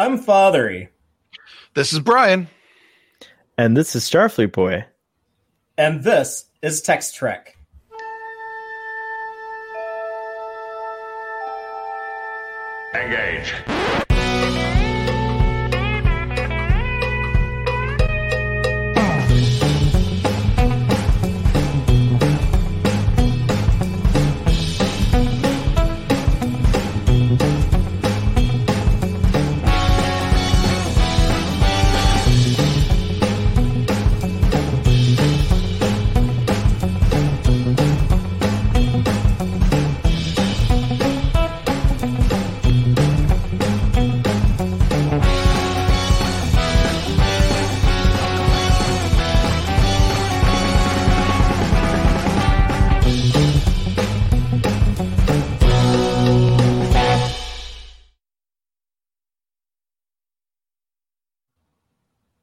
I'm Fathery. This is Brian. And this is Starfleet Boy. And this is Text Trek. Engage.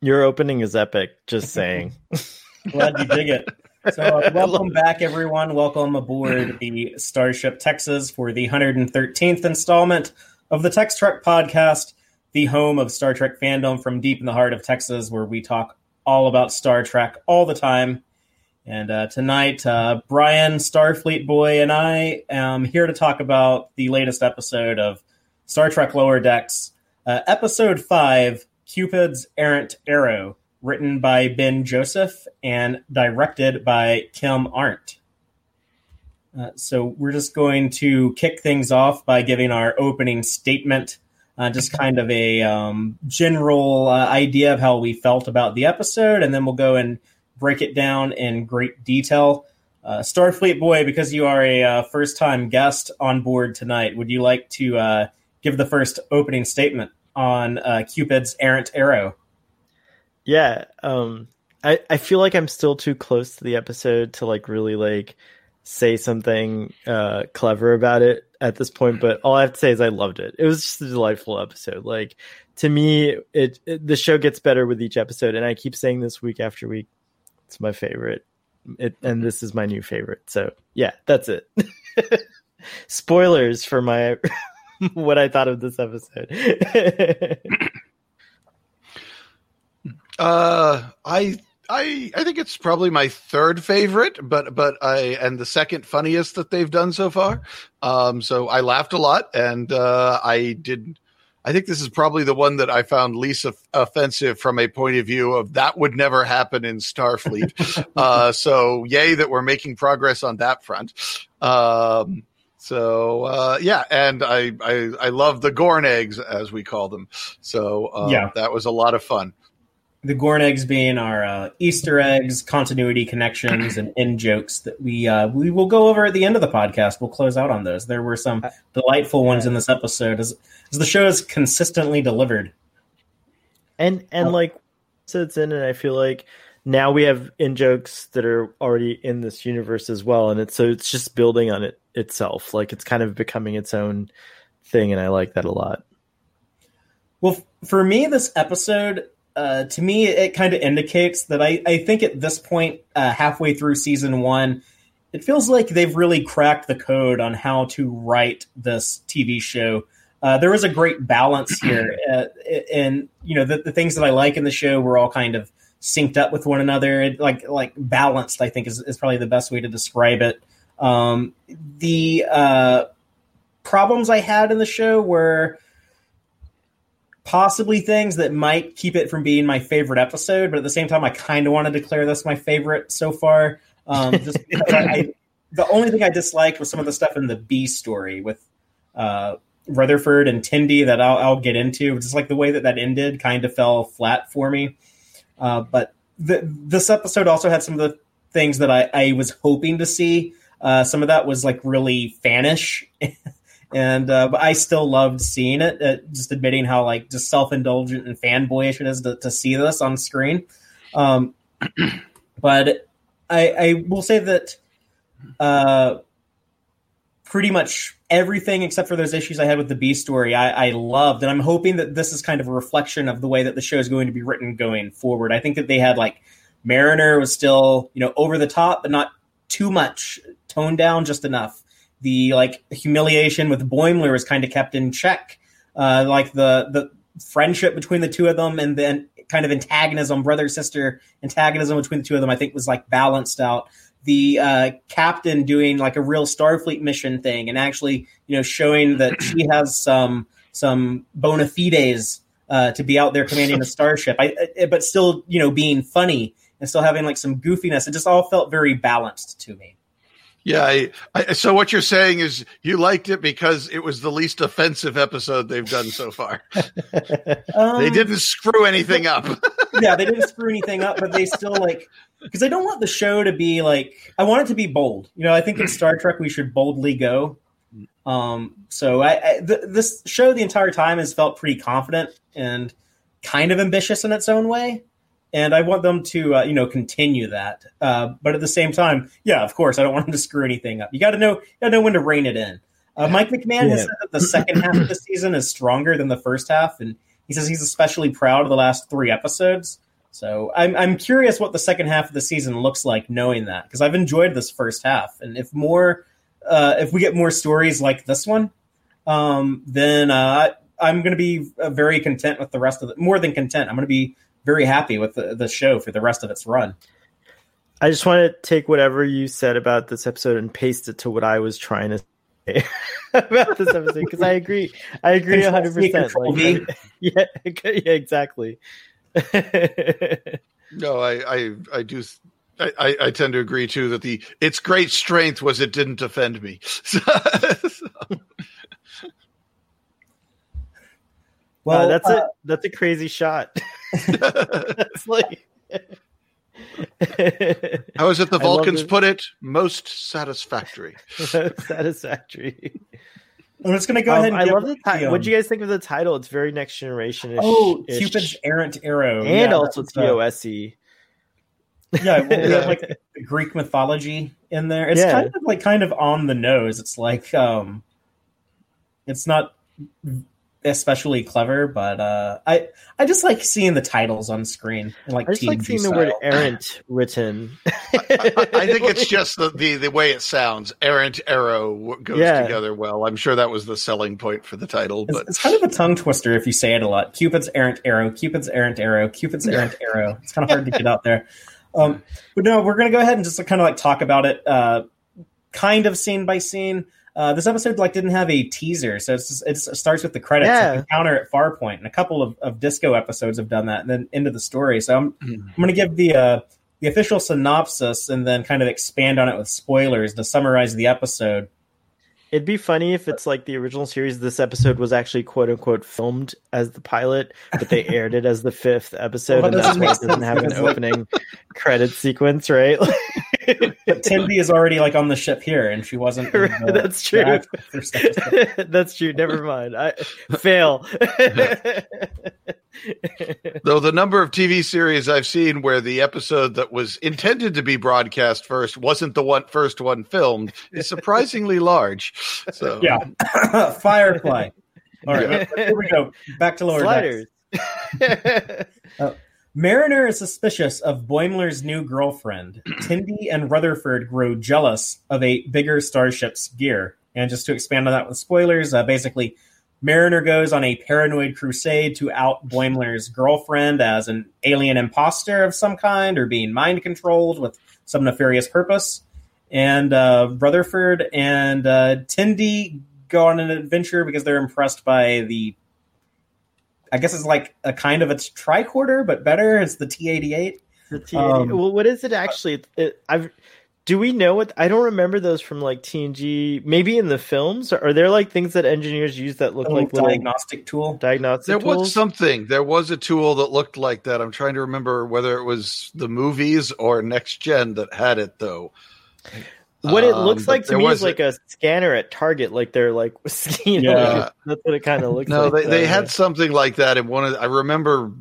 Your opening is epic. Just saying. Glad you dig it. So, uh, welcome back, everyone. Welcome aboard the Starship Texas for the 113th installment of the Text Trek podcast, the home of Star Trek fandom from deep in the heart of Texas, where we talk all about Star Trek all the time. And uh, tonight, uh, Brian, Starfleet Boy, and I am here to talk about the latest episode of Star Trek Lower Decks, uh, Episode 5 Cupid's Errant Arrow, written by Ben Joseph and directed by Kim Arndt. Uh, so we're just going to kick things off by giving our opening statement, uh, just kind of a um, general uh, idea of how we felt about the episode, and then we'll go and break it down in great detail. Uh, Starfleet Boy, because you are a uh, first time guest on board tonight, would you like to uh, give the first opening statement on Cupid's errant arrow? Yeah. Um, I, I feel like I'm still too close to the episode to like really like say something uh, clever about it at this point, but all I have to say is I loved it. It was just a delightful episode. Like to me, it, it the show gets better with each episode, and I keep saying this week after week. It's my favorite, it, and this is my new favorite. So yeah, that's it. Spoilers for my what I thought of this episode. uh, I I I think it's probably my third favorite, but but I and the second funniest that they've done so far. Um, so I laughed a lot, and uh, I did. I think this is probably the one that I found least of, offensive from a point of view of that would never happen in Starfleet. uh, so yay that we're making progress on that front. Um, so uh, yeah, and I, I I love the Gorn eggs as we call them. So uh, yeah, that was a lot of fun the Gorn eggs being our uh, Easter eggs, continuity connections, and in jokes that we uh, we will go over at the end of the podcast. We'll close out on those. There were some delightful ones in this episode, as, as the show is consistently delivered. And and oh. like so it's in, and I feel like now we have in jokes that are already in this universe as well, and it's so it's just building on it itself. Like it's kind of becoming its own thing, and I like that a lot. Well, for me, this episode uh, to me, it kind of indicates that I, I think at this point, uh, halfway through season one, it feels like they've really cracked the code on how to write this TV show. Uh, there was a great balance here, uh, and you know the, the, things that I like in the show were all kind of synced up with one another. It, like like balanced, I think is, is probably the best way to describe it. Um, the uh, problems I had in the show were possibly things that might keep it from being my favorite episode, but at the same time, I kind of want to declare this my favorite so far. Um, just I, I, the only thing I disliked was some of the stuff in the B story with uh, Rutherford and Tendi that I'll, I'll, get into. Just like the way that that ended kind of fell flat for me. Uh, but the, this episode also had some of the things that I, I was hoping to see. Uh, some of that was like really fanish and uh, but I still loved seeing it. Uh, just admitting how like just self indulgent and fanboyish it is to, to see this on screen. Um, but I, I will say that uh, pretty much everything except for those issues I had with the B story, I, I loved, and I'm hoping that this is kind of a reflection of the way that the show is going to be written going forward. I think that they had like Mariner was still you know over the top, but not too much, toned down just enough the like humiliation with Boimler is kind of kept in check. Uh, like the the friendship between the two of them, and then kind of antagonism, brother sister antagonism between the two of them. I think was like balanced out. The uh, captain doing like a real Starfleet mission thing, and actually, you know, showing that she has some some bona fides uh, to be out there commanding a starship. I, I, but still, you know, being funny and still having like some goofiness. It just all felt very balanced to me. Yeah. I, I, so what you're saying is you liked it because it was the least offensive episode they've done so far. Um, they didn't screw anything up. yeah, they didn't screw anything up, but they still like because I don't want the show to be like I want it to be bold. You know, I think in Star Trek we should boldly go. Um, so I, I th- this show the entire time has felt pretty confident and kind of ambitious in its own way, and I want them to uh, you know continue that. Uh, but at the same time, yeah, of course, I don't want them to screw anything up. You got to know, you got to know when to rein it in. Uh, Mike McMahan has said that the second half of the season is stronger than the first half, and he says he's especially proud of the last three episodes. So I'm I'm curious what the second half of the season looks like, knowing that because I've enjoyed this first half, and if more, uh, if we get more stories like this one, um, then uh, I'm going to be uh, very content with the rest of it. More than content, I'm going to be very happy with the, the show for the rest of its run. I just want to take whatever you said about this episode and paste it to what I was trying to say about this episode because I agree. I agree Control hundred C, percent. Control V. yeah, yeah, exactly. No, I, I, I do. I, I, I tend to agree too that the its great strength was it didn't offend me. Well, Uh, that's uh, a that's a crazy shot. that's like. How is it the Vulcans it. put it? Most satisfactory. satisfactory. I'm just going to go Um, ahead. And I love the the, title. um, What do you guys think of the title? It's very next generation. Oh, Cupid's errant arrow, and Yeah, also that's, TOSE. Yeah, well, we Yeah. have like Greek mythology in there. It's Yeah. kind of like kind of on the nose. It's like um it's not especially clever, but uh I I just like seeing the titles on screen and like I just like TNG seeing the word errant written. I, I think it's just the, the, the way it sounds. Errant arrow goes Yeah. together well. I'm sure that was the selling point for the title. It's, But it's kind of a tongue twister if you say it a lot. Cupid's errant arrow, Cupid's errant arrow, Cupid's errant arrow. It's kind of hard to get out there. Um, but no, we're going to go ahead and just kind of like talk about it, uh, kind of scene by scene. Uh, this episode like didn't have a teaser, so it's just, it's, it starts with the credits. Yeah. Like encounter at Farpoint, and a couple of, of disco episodes have done that, and then into the story. So I'm I'm going to give the uh, the official synopsis and then kind of expand on it with spoilers to summarize the episode. It'd be funny if it's like the original series. This episode was actually quote unquote filmed as the pilot, but they aired it as the fifth episode, Well, and that's why it doesn't have an opening credit sequence, right? But Tendi is already like on the ship here, and she wasn't. the- That's true. the first episode. That's true. Never mind. I fail. though the number of TV series I've seen where the episode that was intended to be broadcast first wasn't the one first one filmed is surprisingly large. So Yeah, Firefly. All right, here we go. Back to lower decks. Sliders. Oh. Mariner is suspicious of Boimler's new girlfriend. Tendi and Rutherford grow jealous of a bigger starship's gear. And just to expand on that with spoilers, uh, basically, Mariner goes on a paranoid crusade to out Boimler's girlfriend as an alien imposter of some kind or being mind controlled with some nefarious purpose. And uh, Rutherford and uh, Tendi go on an adventure because they're impressed by the I guess it's like a kind of a tricorder, but better. It's the T eighty eight. The T- Um, well, what is it actually? It, it, I've. Do we know what? I don't remember those from like TNG. Maybe in the films, are there like things that engineers use that look like diagnostic tool. diagnostic there tools? was something. There was a tool that looked like that. I'm trying to remember whether it was the movies or Next Gen that had it though. What it Um, looks but like to me was is like a scanner at Target. Like they're like, you know, Yeah. that's what it kind of looks No, like. they, they uh, had something like that, and one of I remember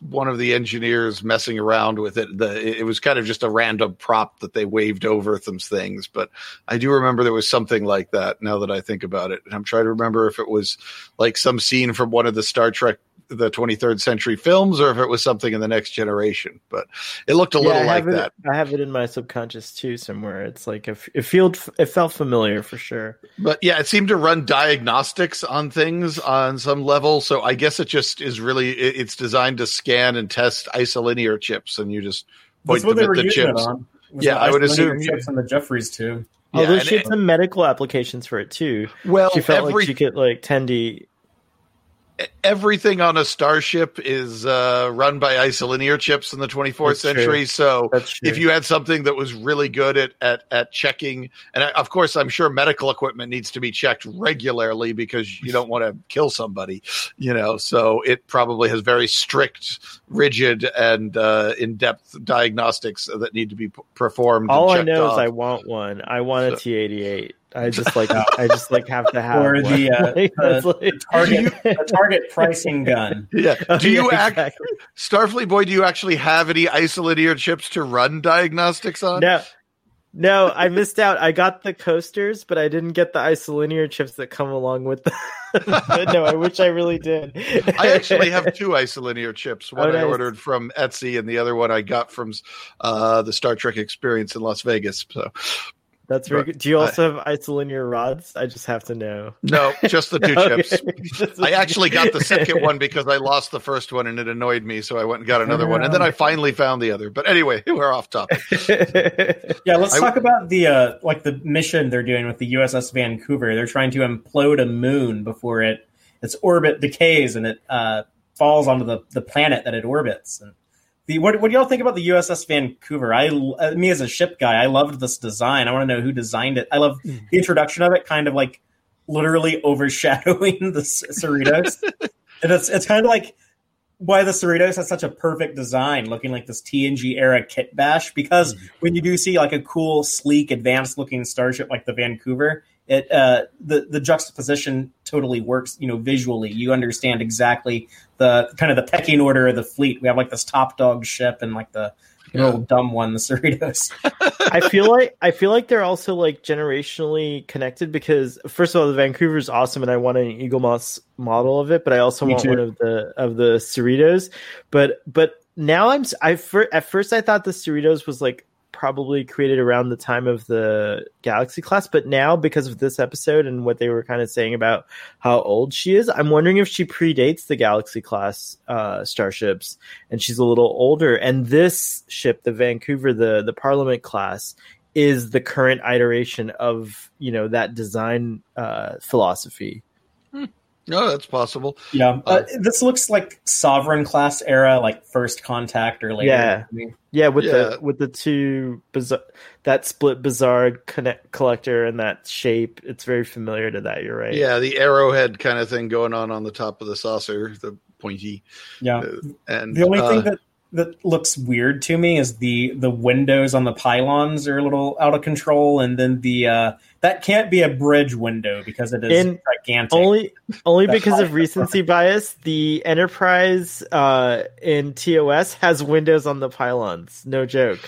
one of the engineers messing around with it. The it was kind of just a random prop that they waved over some things, but I do remember there was something like that. Now that I think about it, and I'm trying to remember if it was like some scene from one of the Star Trek the 23rd century films or if it was something in the next generation. But it looked a little like it, that. I have it in my subconscious too somewhere. It's like it, it felt it felt familiar for sure. But yeah, it seemed to run diagnostics on things on some level. So I guess it just is really it, it's designed to scan and test isolinear chips, and you just point That's them at the using chips. on. Yeah, the I would isolated assume- chips and the Jefferies too. Oh, Yeah, there's and she had some medical applications for it too. Well, She felt every like she could like Tendi. Everything on a starship is uh, run by isolinear chips in the 24th That's true. century. So if you had something that was really good at at, at checking, and I, of course, I'm sure medical equipment needs to be checked regularly because you don't want to kill somebody, you know. So it probably has very strict, rigid, and uh, in depth diagnostics that need to be performed. all I know off. is I want one. I want a T88. I just like I just like have to have Or one. the, uh, Like, that's the- like- Target, a target pricing gun. yeah. Oh, Do you yeah, act exactly. Starfleet boy? Do you actually have any isolinear chips to run diagnostics on? No, no, I missed out. I got the coasters, but I didn't get the isolinear chips that come along with the. no, I wish I really did. I actually have two isolinear chips. One Oh, I ordered from Etsy, and the other one I got from uh, the Star Trek Experience in Las Vegas. So That's very good. Do you I- also have isolinear rods? I just have to know. no, just the two Okay. chips. I actually got the second one because I lost the first one and it annoyed me, so I went and got another one, and then I finally found the other. But anyway, we're off topic. Yeah, let's I- talk about the uh, like the mission they're doing with the USS Vancouver. They're trying to implode a moon before it its orbit decays and it uh, falls onto the, the planet that it orbits. And the what, what do y'all think about the USS Vancouver? I uh, me as a ship guy, I loved this design. I want to know who designed it. I love the introduction of it, kind of like literally overshadowing the Cerritos. and it's it's kind of like why the Cerritos has such a perfect design, looking like this TNG era kit bash. Because when you do see like a cool, sleek, advanced looking starship like the Vancouver, it uh, the the juxtaposition totally works. You know, visually, you understand exactly the kind of the pecking order of the fleet. We have like this top dog ship and like the little dumb one, the Cerritos. I feel like I feel like they're also like generationally connected because first of all, the Vancouver's awesome, and I want an Eaglemoss model of it, but I also Me want too. one of the of the Cerritos. But but now I'm I fir- at first I thought the Cerritos was like probably created around the time of the Galaxy class, but now because of this episode and what they were kind of saying about how old she is, I'm wondering if she predates the Galaxy class uh, starships and she's a little older. And this ship, the Vancouver, the the Parliament class, is the current iteration of you know that design uh, philosophy. No, that's possible. Yeah, uh, this looks like Sovereign class era, like First Contact or later. Yeah. Yeah, with Yeah. the with the two Bussard, that split Bussard connect collector and that shape, it's very familiar to that. You're right. Yeah, the arrowhead kind of thing going on on the top of the saucer, the pointy. yeah. Uh, and The only uh, thing that that looks weird to me is the the windows on the pylons are a little out of control, and then the uh, that can't be a bridge window because it is In- gigantic. Only only That's because of recency bias, the Enterprise uh, in TOS has windows on the pylons. No joke.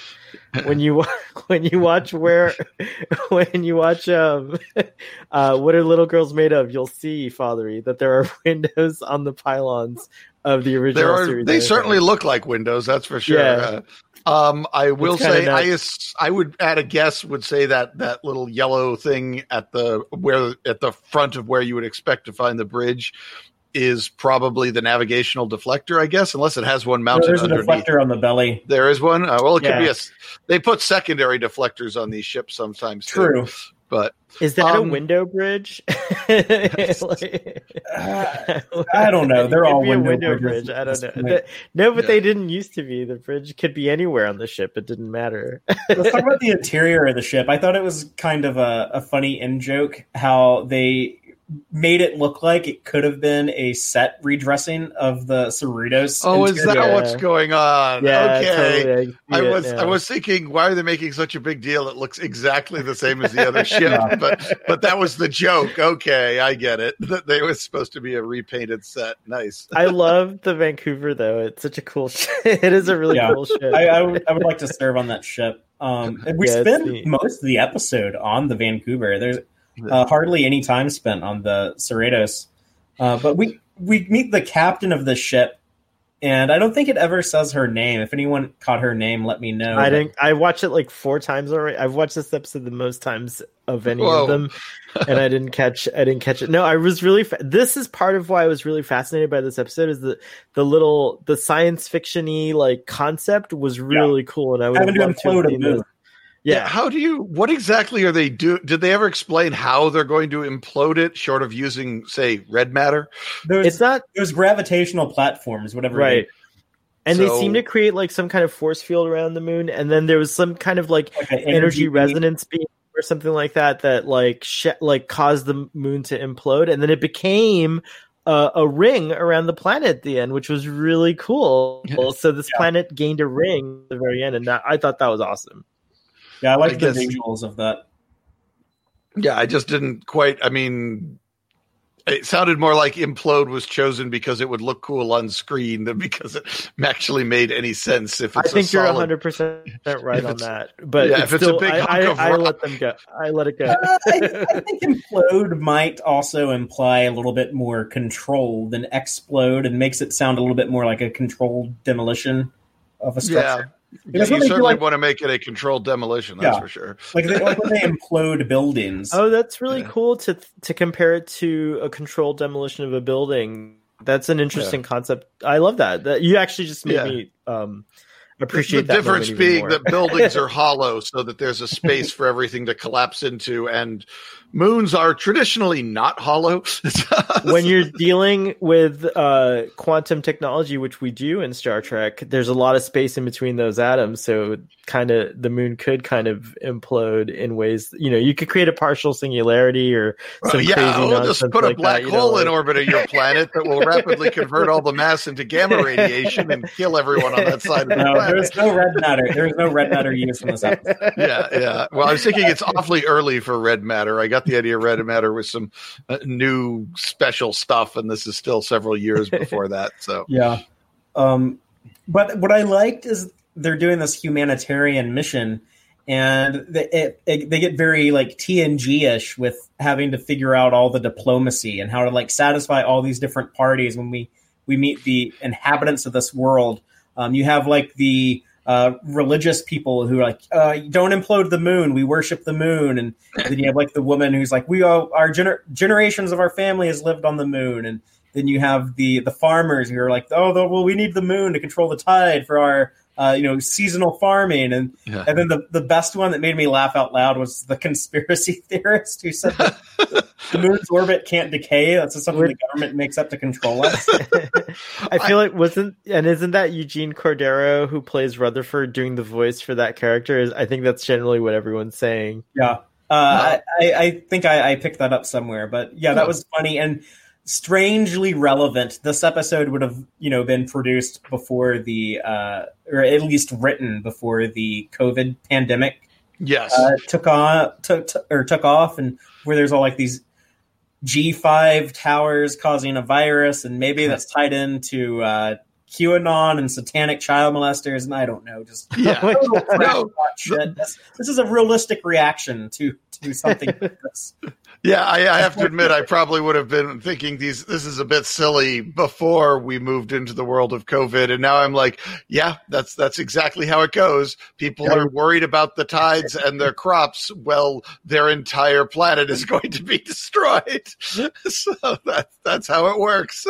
When you when you watch where when you watch um uh what are little girls made of, you'll see Fathery that there are windows on the pylons of the original there are series. they Enterprise. certainly look like windows that's for sure Yeah. Uh, um i will say i nuts. as- i would at a guess would say that that little yellow thing at the where at the front of where you would expect to find the bridge is probably the navigational deflector i guess unless it has one No, mounted there's a underneath deflector on the belly. there is one uh, well it could be a s- they put secondary deflectors on these ships sometimes too. True. but Is that Um, a window bridge? Like- Uh, I don't know. They're all window window bridges bridge. I don't know. point. The- no, but Yeah. they didn't used to be. The bridge could be anywhere on the ship. It didn't matter. Let's talk about the interior of the ship. I thought it was kind of a, a funny in joke how they made it look like it could have been a set redressing of the Cerritos. oh is that. Yeah. what's going on yeah, okay totally. see I it was I was thinking, why are they making such a big deal? It looks exactly the same as the other ship, Yeah. but but that was the joke. Okay, I get it. That they was supposed to be a repainted set. Nice. I love the Vancouver though. It's such a cool ship. It is a really Yeah. cool ship. I, I, would, I would like to serve on that ship. Um, and we Yeah, spend most of the episode on the Vancouver. There's uh, hardly any time spent on the Cerritos. Uh, but we we meet the captain of the ship, and I don't think it ever says her name. If anyone caught her name, let me know. I didn't. I watched it like four times already. I've watched this episode the most times of any Whoa. of them, and I didn't catch. I didn't catch it. No, I was really. Fa- this is part of why I was really fascinated by this episode. Is the the little the science fictiony like concept was really cool, and I would Having to have loved to implode a seen this. moon. Yeah, How do you? What exactly are they do? Did they ever explain how they're going to implode it, short of using, say, red matter? There's, it's not there's gravitational platforms, whatever. right. is. And So- they seem to create like some kind of force field around the moon, and then there was some kind of like Like an energy, resonance beam or something like that that like sh- like caused the moon to implode and then it became a, a ring around the planet at the end which was really cool so this Yeah. planet gained a ring at the very end and that, i thought that was awesome Yeah, I like I the guess- visuals of that. Yeah, I just didn't quite. I mean, it sounded more like implode was chosen because it would look cool on screen than because it actually made any sense. If i it's a think you're solid- 100% right on that but yeah, it's if it's a big I, I, of I let them go i let it go Uh, I, I think implode might also imply a little bit more control than explode, and makes it sound a little bit more like a controlled demolition of a Yeah. structure. Yeah, you when they do, certainly like- want to make it a controlled demolition. That's Yeah. for sure. Like, they, like when they implode buildings. Oh, that's really Yeah. cool to to compare it to a controlled demolition of a building. That's an interesting concept. I love that. That you actually just made Yeah. me um, appreciate the that difference being more. that buildings are hollow, so that there's a space for everything to collapse into, and moons are traditionally not hollow. when you're dealing with uh, quantum technology, which we do in Star Trek, there's a lot of space in between those atoms. So, kind of, the moon could kind of implode in ways. You know, you could create a partial singularity or Oh, some yeah, crazy we'll just put a like black that, you know, hole in orbit of your planet that will rapidly convert all the mass into gamma radiation and kill everyone on that side of the no, planet. there's no red matter. There's no red matter used in this episode. yeah, yeah. Well, I was thinking it's awfully early for red matter. I got the idea of red matter was some uh, new special stuff, and this is still several years before that. So Yeah. Um, but what I liked is they're doing this humanitarian mission, and they, it, it, they get very like TNG ish with having to figure out all the diplomacy and how to like satisfy all these different parties when we we meet the inhabitants of this world. Um, you have like the uh, religious people who are like, uh, don't implode the moon. We worship the moon. And then you have like the woman who's like, we all, our gener- generations of our family has lived on the moon. And then you have the the farmers who are like, oh, well, we need the moon to control the tide for our uh, you know seasonal farming. And yeah. and then the, the best one that made me laugh out loud was the conspiracy theorist who said that the moon's orbit can't decay. That's just something the government makes up to control us. I feel like wasn't and isn't that Eugene Cordero who plays Rutherford doing the voice for that character? Is I think that's generally what everyone's saying. Yeah. Uh, I, I, I think I, I picked that up somewhere, but yeah, that was funny and strangely relevant. This episode would have, you know, been produced before the, uh, or at least written before the COVID pandemic yes, uh, took on, took, t- or took off, and where there's all like these G5 towers causing a virus, and maybe that's tied into uh, QAnon and satanic child molesters, and I don't know, just yeah. No. This, this is a realistic reaction to to something like this. Yeah, I, I have to admit, I probably would have been thinking these. This is a bit silly before we moved into the world of COVID, and now I'm like, yeah, that's that's exactly how it goes. People are worried about the tides and their crops. Well, their entire planet is going to be destroyed. So that's that's how it works.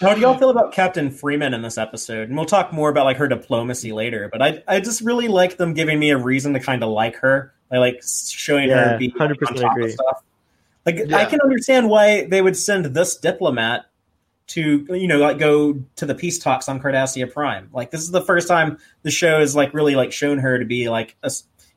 How do y'all feel about Captain Freeman in this episode? And we'll talk more about like her diplomacy later. But I I just really like them giving me a reason to kind of like her. I like showing Yeah, her being 100% on top agree. of stuff. Like I can understand why they would send this diplomat to you know like go to the peace talks on Cardassia Prime. Like this is the first time the show has like really like shown her to be like a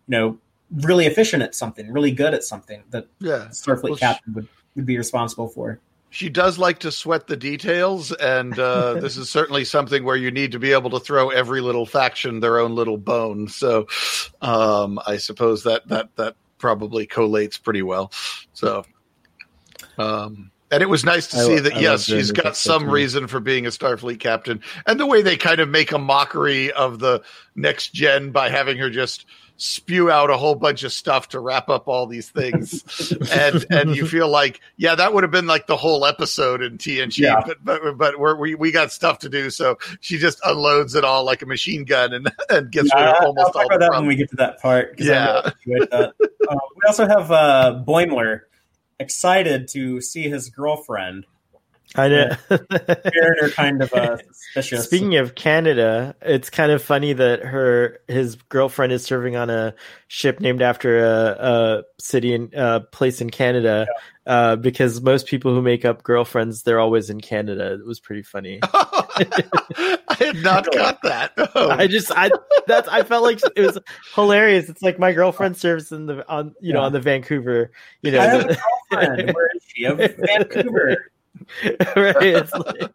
you know really efficient at something, really good at something that Yeah, Starfleet Well, captain would would be responsible for. she does like to sweat the details, and uh, this is certainly something where you need to be able to throw every little faction their own little bone. So, um, I suppose that that that probably collates pretty well. So, um, And it was nice to I see that, I yes, she's got some reason for being a Starfleet captain. And the way they kind of make a mockery of the next gen by having her just spew out a whole bunch of stuff to wrap up all these things. and and you feel like, yeah, that would have been like the whole episode in TNG, Yeah. but but but we're, we we got stuff to do. So she just unloads it all like a machine gun and, and gets rid Yeah, of I'll almost all about that when we get to that part. Yeah. that. Uh, we also have uh, Boimler excited to see his girlfriend. I know. Mariner kind of uh, suspicious. Speaking of Canada, it's kind of funny that her his girlfriend is serving on a ship named after a, a city and uh, place in Canada, uh, because most people who make up girlfriends they're always in Canada. It was pretty funny. I had not got that. Oh. I just I that's I felt like it was hilarious. It's like my girlfriend serves in the on you know on the Vancouver, you know, I have a the- girlfriend. Where is she? Of Vancouver. right? It's like,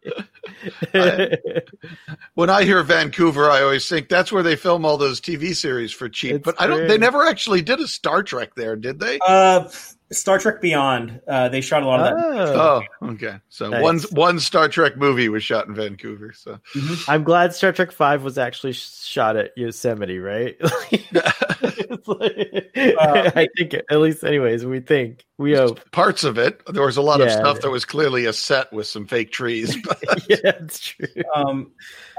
when I hear Vancouver, I always think that's where they film all those TV series for cheap. It's but I don't. They never actually did a Star Trek there, did they? Uh, Star Trek Beyond. Uh, they shot a lot of that. oh. Oh, okay. So Nice. one one Star Trek movie was shot in Vancouver. So I'm glad Star Trek Five was actually shot at Yosemite, right? It's like- Uh, I think, at least, anyways, we think we hope. parts of it, there was a lot of stuff that was clearly a set with some fake trees. But yeah, it's true. Um,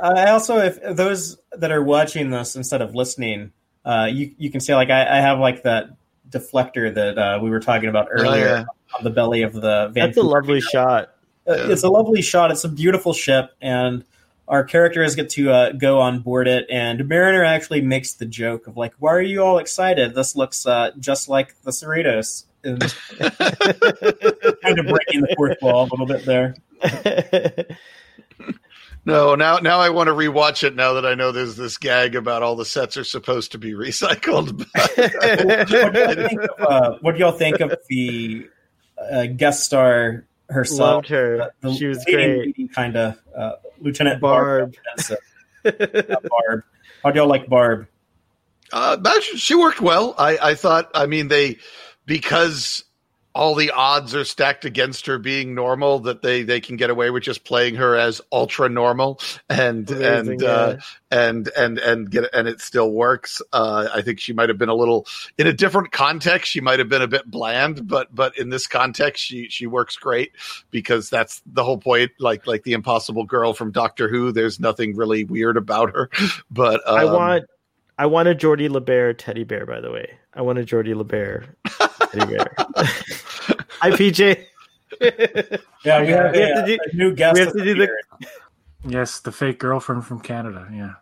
I also, if those that are watching this instead of listening, uh, you you can see like I, I have like that deflector that uh, we were talking about Oh, earlier yeah. on the belly of the That's a Vancouver. lovely shot. Uh, Yeah. It's a lovely shot. It's a beautiful ship, and our characters get to uh, go on board it. And Mariner actually makes the joke of like, "Why are you all excited? This looks uh, just like the Cerritos." And kind of breaking the fourth wall a little bit there. no, now now I want to rewatch it. Now that I know there's this gag about all the sets are supposed to be recycled. what, do y'all think of, uh, what do y'all think of the uh, guest star herself? Loved her. Uh, the She was great. kind of uh, Lieutenant Barb. Barb. Barb. How do y'all like Barb? Uh, she worked well. I, I thought. I mean, they because all the odds are stacked against her being normal that they they can get away with just playing her as ultra normal and Amazing, and uh, and and and get and it still works. Uh, I think she might have been a little in a different context. She might have been a bit bland, but but in this context, she she works great because that's the whole point. Like like the Impossible Girl from Doctor Who. There's nothing really weird about her, but um, I want, I want a Geordi LeBear teddy bear. By the way, I want a Geordi LeBear teddy bear. Hi, PJ. Yeah, we have, We a, have to do- a new guest. we have to the do the- Yes, the fake girlfriend from Canada. Yeah.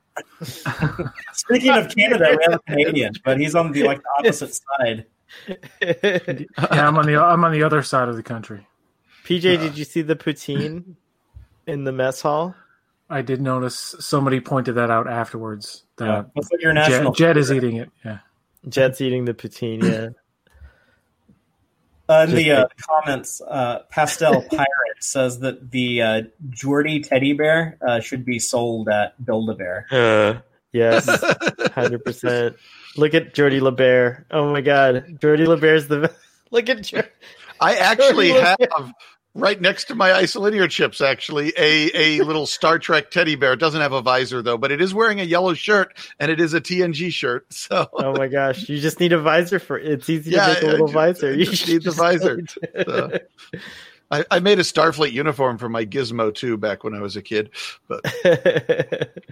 Speaking of Canada, we have a Canadian, but he's on the like the opposite side. Yeah, I'm on the I'm on the other side of the country. PJ, did you see the poutine in the mess hall? I did notice somebody pointed that out afterwards. Yeah. That What's like your national? Jet, Jet is eating it. Yeah. Jet's eating the poutine. Yeah. Uh, in the uh, comments, uh, Pastel Pirate says that the uh, Geordi teddy bear uh, should be sold at Build a Bear. Uh, yes, hundred percent. Look at Geordi LeBear. Oh my God, Geordi LeBear's the. Look at Geordi. I actually Sorry, have right next to my isolinear chips actually a a little Star Trek teddy bear. It doesn't have a visor though, but it is wearing a yellow shirt and it is a TNG shirt. So Oh my gosh, you just need a visor for it's easy Yeah, to make a little I visor. You should need the visor. So, I, I made a Starfleet uniform for my Gizmo too back when I was a kid. But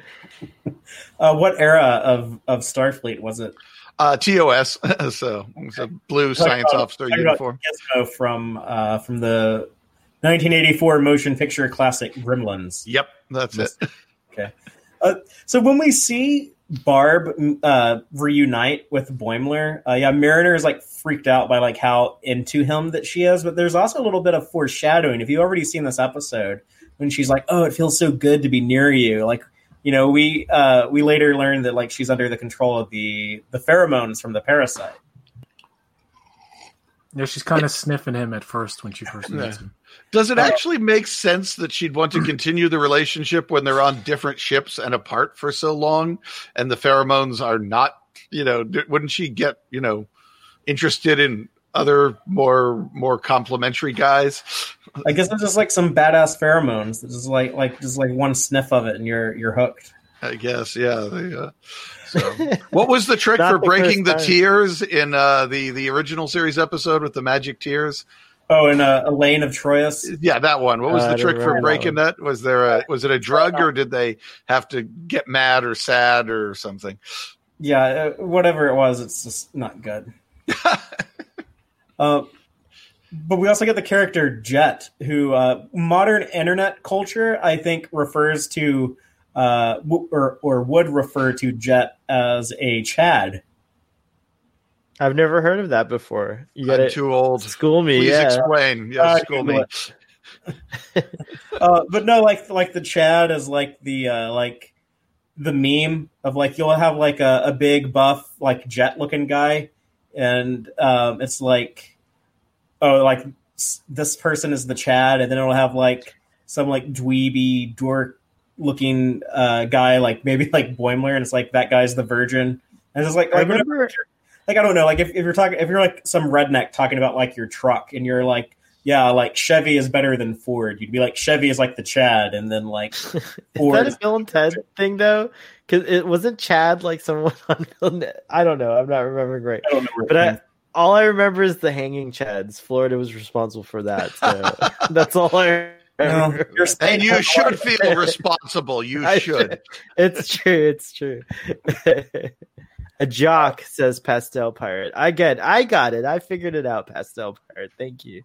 Uh, what era of, of Starfleet was it? uh, TOS, so it's a blue science Talking officer uniform. Gizmo from uh, from the 1984 motion picture classic Gremlins. Yep, that's it. Okay, so when we see Barb uh, reunite with Boimler, uh, yeah, Mariner is like freaked out by like how into him that she is, but there's also a little bit of foreshadowing. If you've already seen this episode, when she's like, "Oh, it feels so good to be near you," like you know, we uh, we later learn that like she's under the control of the the pheromones from the parasite. Yeah, she's kind of sniffing him at first when she first meets Yeah. him. Does it Uh, actually make sense that she'd want to continue the relationship when they're on different ships and apart for so long, and the pheromones are not? You know, wouldn't she get you know interested in other more more complimentary guys? I guess it's just like some badass pheromones. It's just like like just like one sniff of it and you're you're hooked. I guess, yeah. They, uh, so. what was the trick for the breaking the time. tears in uh, the the original series episode with the magic tears? Oh, and uh, Elaan of Troyius. Yeah, that one. What was Uh, the trick for remember that breaking that? Was there a was it a drug or did they have to get mad or sad or something? Yeah, uh, whatever it was, it's just not good. uh, but we also get the character Jet, who uh, modern internet culture, I think, refers to uh, w- or or would refer to Jet as a Chad. I've never heard of that before. You got I'm too old. school me. Please yeah. explain. Yes, Uh, school me. uh, but no, like like the Chad is like the uh, like the meme of like you'll have like a, a big buff like jet looking guy, and um, it's like oh like s- this person is the Chad, and then it'll have like some like dweeby dork looking uh, guy like maybe like Boimler, and it's like that guy's the Virgin, and it's just like I like, whenever- remember. like I don't know, like if, if you're talking if you're like some redneck talking about like your truck and you're like, yeah, like Chevy is better than Ford, you'd be like Chevy is like the Chad, and then like Is Ford that a Bill and Ted thing though? Because it wasn't Chad like someone on Bill and Ted- I don't know. I'm not remembering right. I don't know But I, all I remember is the hanging Chads. Florida was responsible for that. So that's all I No, you're And you should feel responsible. You I should. It's true. It's true. A jock says pastel pirate. I get. I got it. I figured it out. Pastel pirate. Thank you.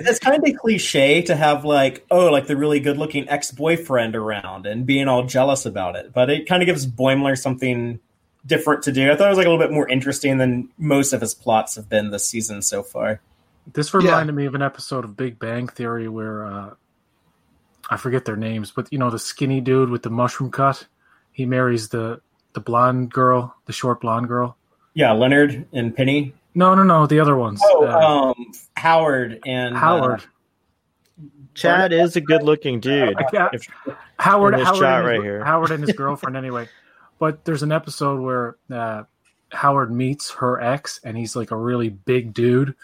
it's kind of cliche to have like oh like the really good looking ex boyfriend around and being all jealous about it, but it kind of gives Boimler something different to do. I thought it was like a little bit more interesting than most of his plots have been this season so far. This reminded me of an episode of Big Bang Theory where uh, I forget their names, but you know the skinny dude with the mushroom cut. He marries the the blonde girl, the short blonde girl. Yeah, Leonard and Penny. No, no, no, the other ones. Oh, Uh, um, Howard and uh, Howard. Chad is a good-looking dude. I if- Howard, Howard, shot and his, right here. Howard and his girlfriend, anyway. But there's an episode where uh, Howard meets her ex, and he's like a really big dude,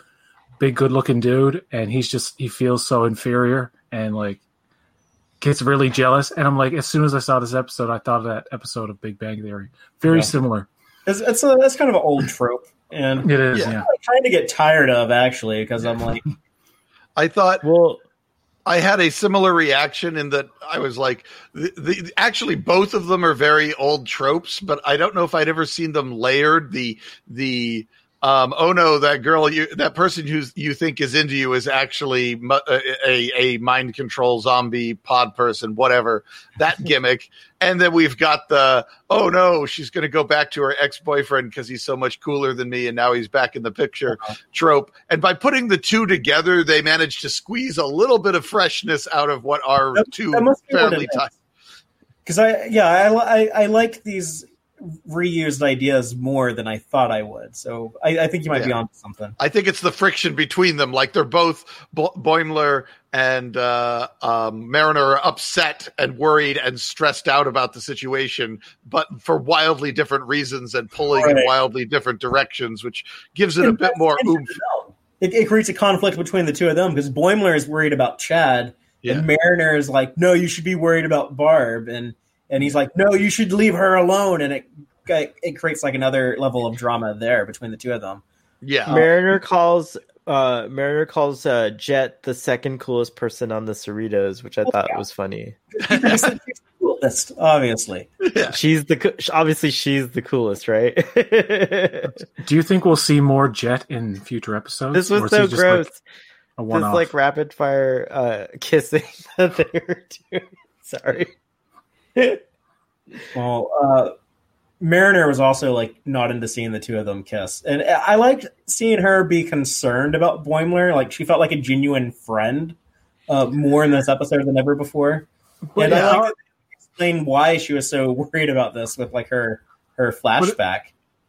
big, good-looking dude, and he's just he feels so inferior and like gets really jealous. And I'm like, as soon as I saw this episode, I thought of that episode of Big Bang Theory. Very Yeah. similar. It's it's a that's kind of an old trope, and It is, Yeah. yeah. I'm trying to get tired of actually because I'm like, I thought Well, I had a similar reaction in that I was like, the, the, actually, both of them are very old tropes, but I don't know if I'd ever seen them layered. The the um, oh no, that girl, you that person who you think is into you is actually mu- a, a a mind control zombie pod person, whatever that gimmick. And then we've got the oh no, she's going to go back to her ex boyfriend because he's so much cooler than me, and now he's back in the picture trope. And by putting the two together, they managed to squeeze a little bit of freshness out of what are That- two that fairly tight. because I yeah I, I I like these reused ideas more than I thought I would. So I, I think you might be Yeah. onto something. I think it's the friction between them. Like they're both Bo- Boimler and uh, um, Mariner are upset and worried and stressed out about the situation, but for wildly different reasons and pulling in wildly different directions, which gives it a bit more oomph. interesting to know. It, it creates a conflict between the two of them because Boimler is worried about Chad, Yeah. and Mariner is like, "No, you should be worried about Barb," and and he's like, "No, you should leave her alone," and it it creates like another level of drama there between the two of them. Yeah, Mariner calls uh Mariner calls uh Jet the second coolest person on the Cerritos, which I thought yeah. was funny. He's coolest, obviously. yeah. She's the coo- obviously she's the coolest, right? Do you think we'll see more Jet in future episodes? this was so gross. Like a This one-off? like rapid fire uh kissing that they were doing. Sorry. Well, uh, Mariner was also like not into seeing the two of them kiss, and I liked seeing her be concerned about Boimler. Like she felt like a genuine friend uh, more in this episode than ever before. Well, and I yeah, like explain why she was so worried about this with like her her flashback.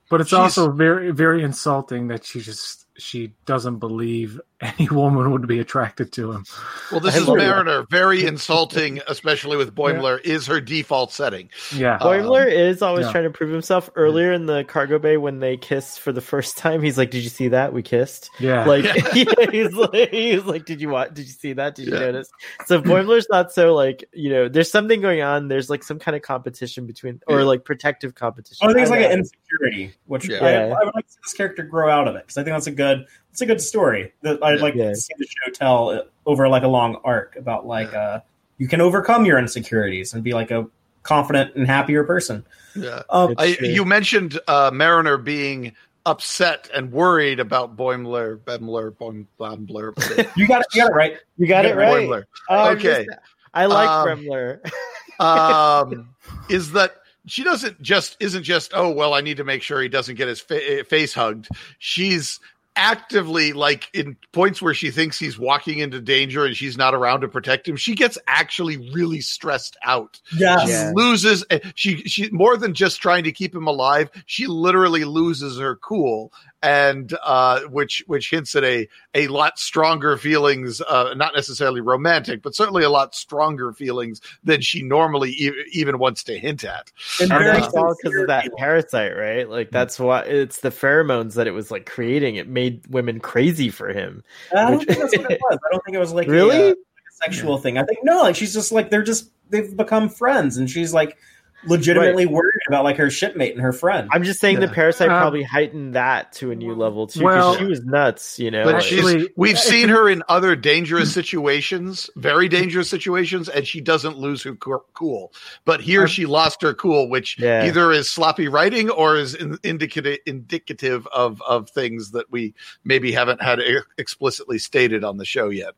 But it's She's- also very very insulting that she just she doesn't believe any woman would be attracted to him. Well, this I is love that. Mariner. Very insulting, especially with Boimler, is her default setting. Yeah. Uh, Boimler is always yeah. trying to prove himself. Earlier in the cargo bay, when they kissed for the first time, he's like, "Did you see that? We kissed." yeah. Like he's like, he's like, "Did you watch? Did you see that? Did you Yeah. notice?" So Boimler's not so like you know. There's something going on. There's like some kind of competition between, or Yeah. like protective competition. I think it's like an insecurity, which Yeah. I, I would like to see this character grow out of it because I think that's a good, it's a good story that I'd like Yeah. to see the show tell uh, over like a long arc about like uh, you can overcome your insecurities and be like a confident and happier person. Yeah. Um, I, you mentioned uh, Mariner being upset and worried about Boimler, Bemler, Boim, Bombler. you got it, you got it right. You got it right. Boimler. Oh, Okay. missed- I like Um, Bremler. um, is that she doesn't just isn't just oh well I need to make sure he doesn't get his fa- face hugged. She's actively like in points where she thinks he's walking into danger and she's not around to protect him. She gets actually really stressed out. Yes. She Yeah. loses eh, she she more than just trying to keep him alive. She literally loses her cool and uh which which hints at a a lot stronger feelings uh not necessarily romantic but certainly a lot stronger feelings than she normally e- even wants to hint at And And very that's all because of that feeling. parasite, right? Like that's why it's the pheromones that it was like creating. It made women crazy for him. I don't Which- think that's what it was. I don't think it was like a, Really? uh, like a sexual thing. I think no, like she's just like they're just they've become friends, and she's like legitimately worried about like her shipmate and her friend. I'm just saying the parasite Um, probably heightened that to a new level too. well- Because she was nuts, you know. but like- she's, we've seen her in other dangerous situations very dangerous situations and she doesn't lose her cool but here she lost her cool which Yeah. either is sloppy writing or is in, indicative indicative of of things that we maybe haven't had explicitly stated on the show yet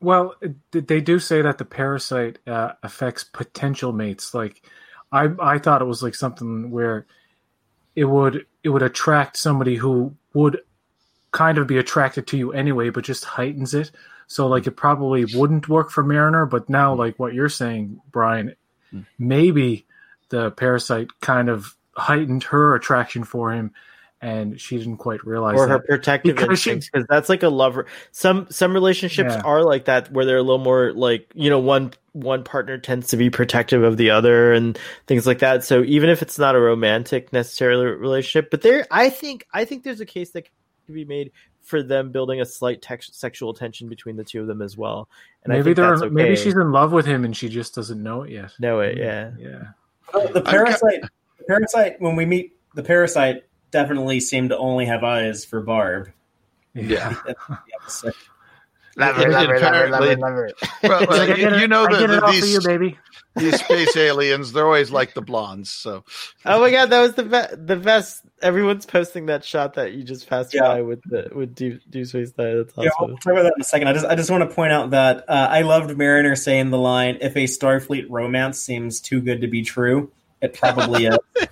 Well, they do say that the parasite uh, affects potential mates. Like, I I thought it was like something where it would it would attract somebody who would kind of be attracted to you anyway, but just heightens it. So like it probably wouldn't work for Mariner, but now like what you're saying, Brian, hmm. maybe the parasite kind of heightened her attraction for him, and she didn't quite realize or that. her protective Because instincts because that's like a lover some some relationships Yeah. are like that where they're a little more like you know one one partner tends to be protective of the other and things like that so even if it's not a romantic necessarily relationship but there i think i think there's a case that can be made for them building a slight tex- sexual tension between the two of them as well and I maybe think they're okay. maybe she's in love with him and she just doesn't know it yet. know it yeah Yeah. The parasite, the parasite. When we meet the parasite, definitely seemed to only have eyes for Barb. Yeah. At the episode. Love it, love it, love it, love it, well, well, you, it- you know I get that these you, baby. these space aliens they're always like the blondes so Oh my god, that was the best. The best. Everyone's posting that shot that you just passed Yeah. by with the with Deep, Deep Space Nine. That's Yeah, awesome. we'll talk about that in a second. I just I just want to point out that uh, I loved Mariner saying the line, "If a Starfleet romance seems too good to be true, it probably is."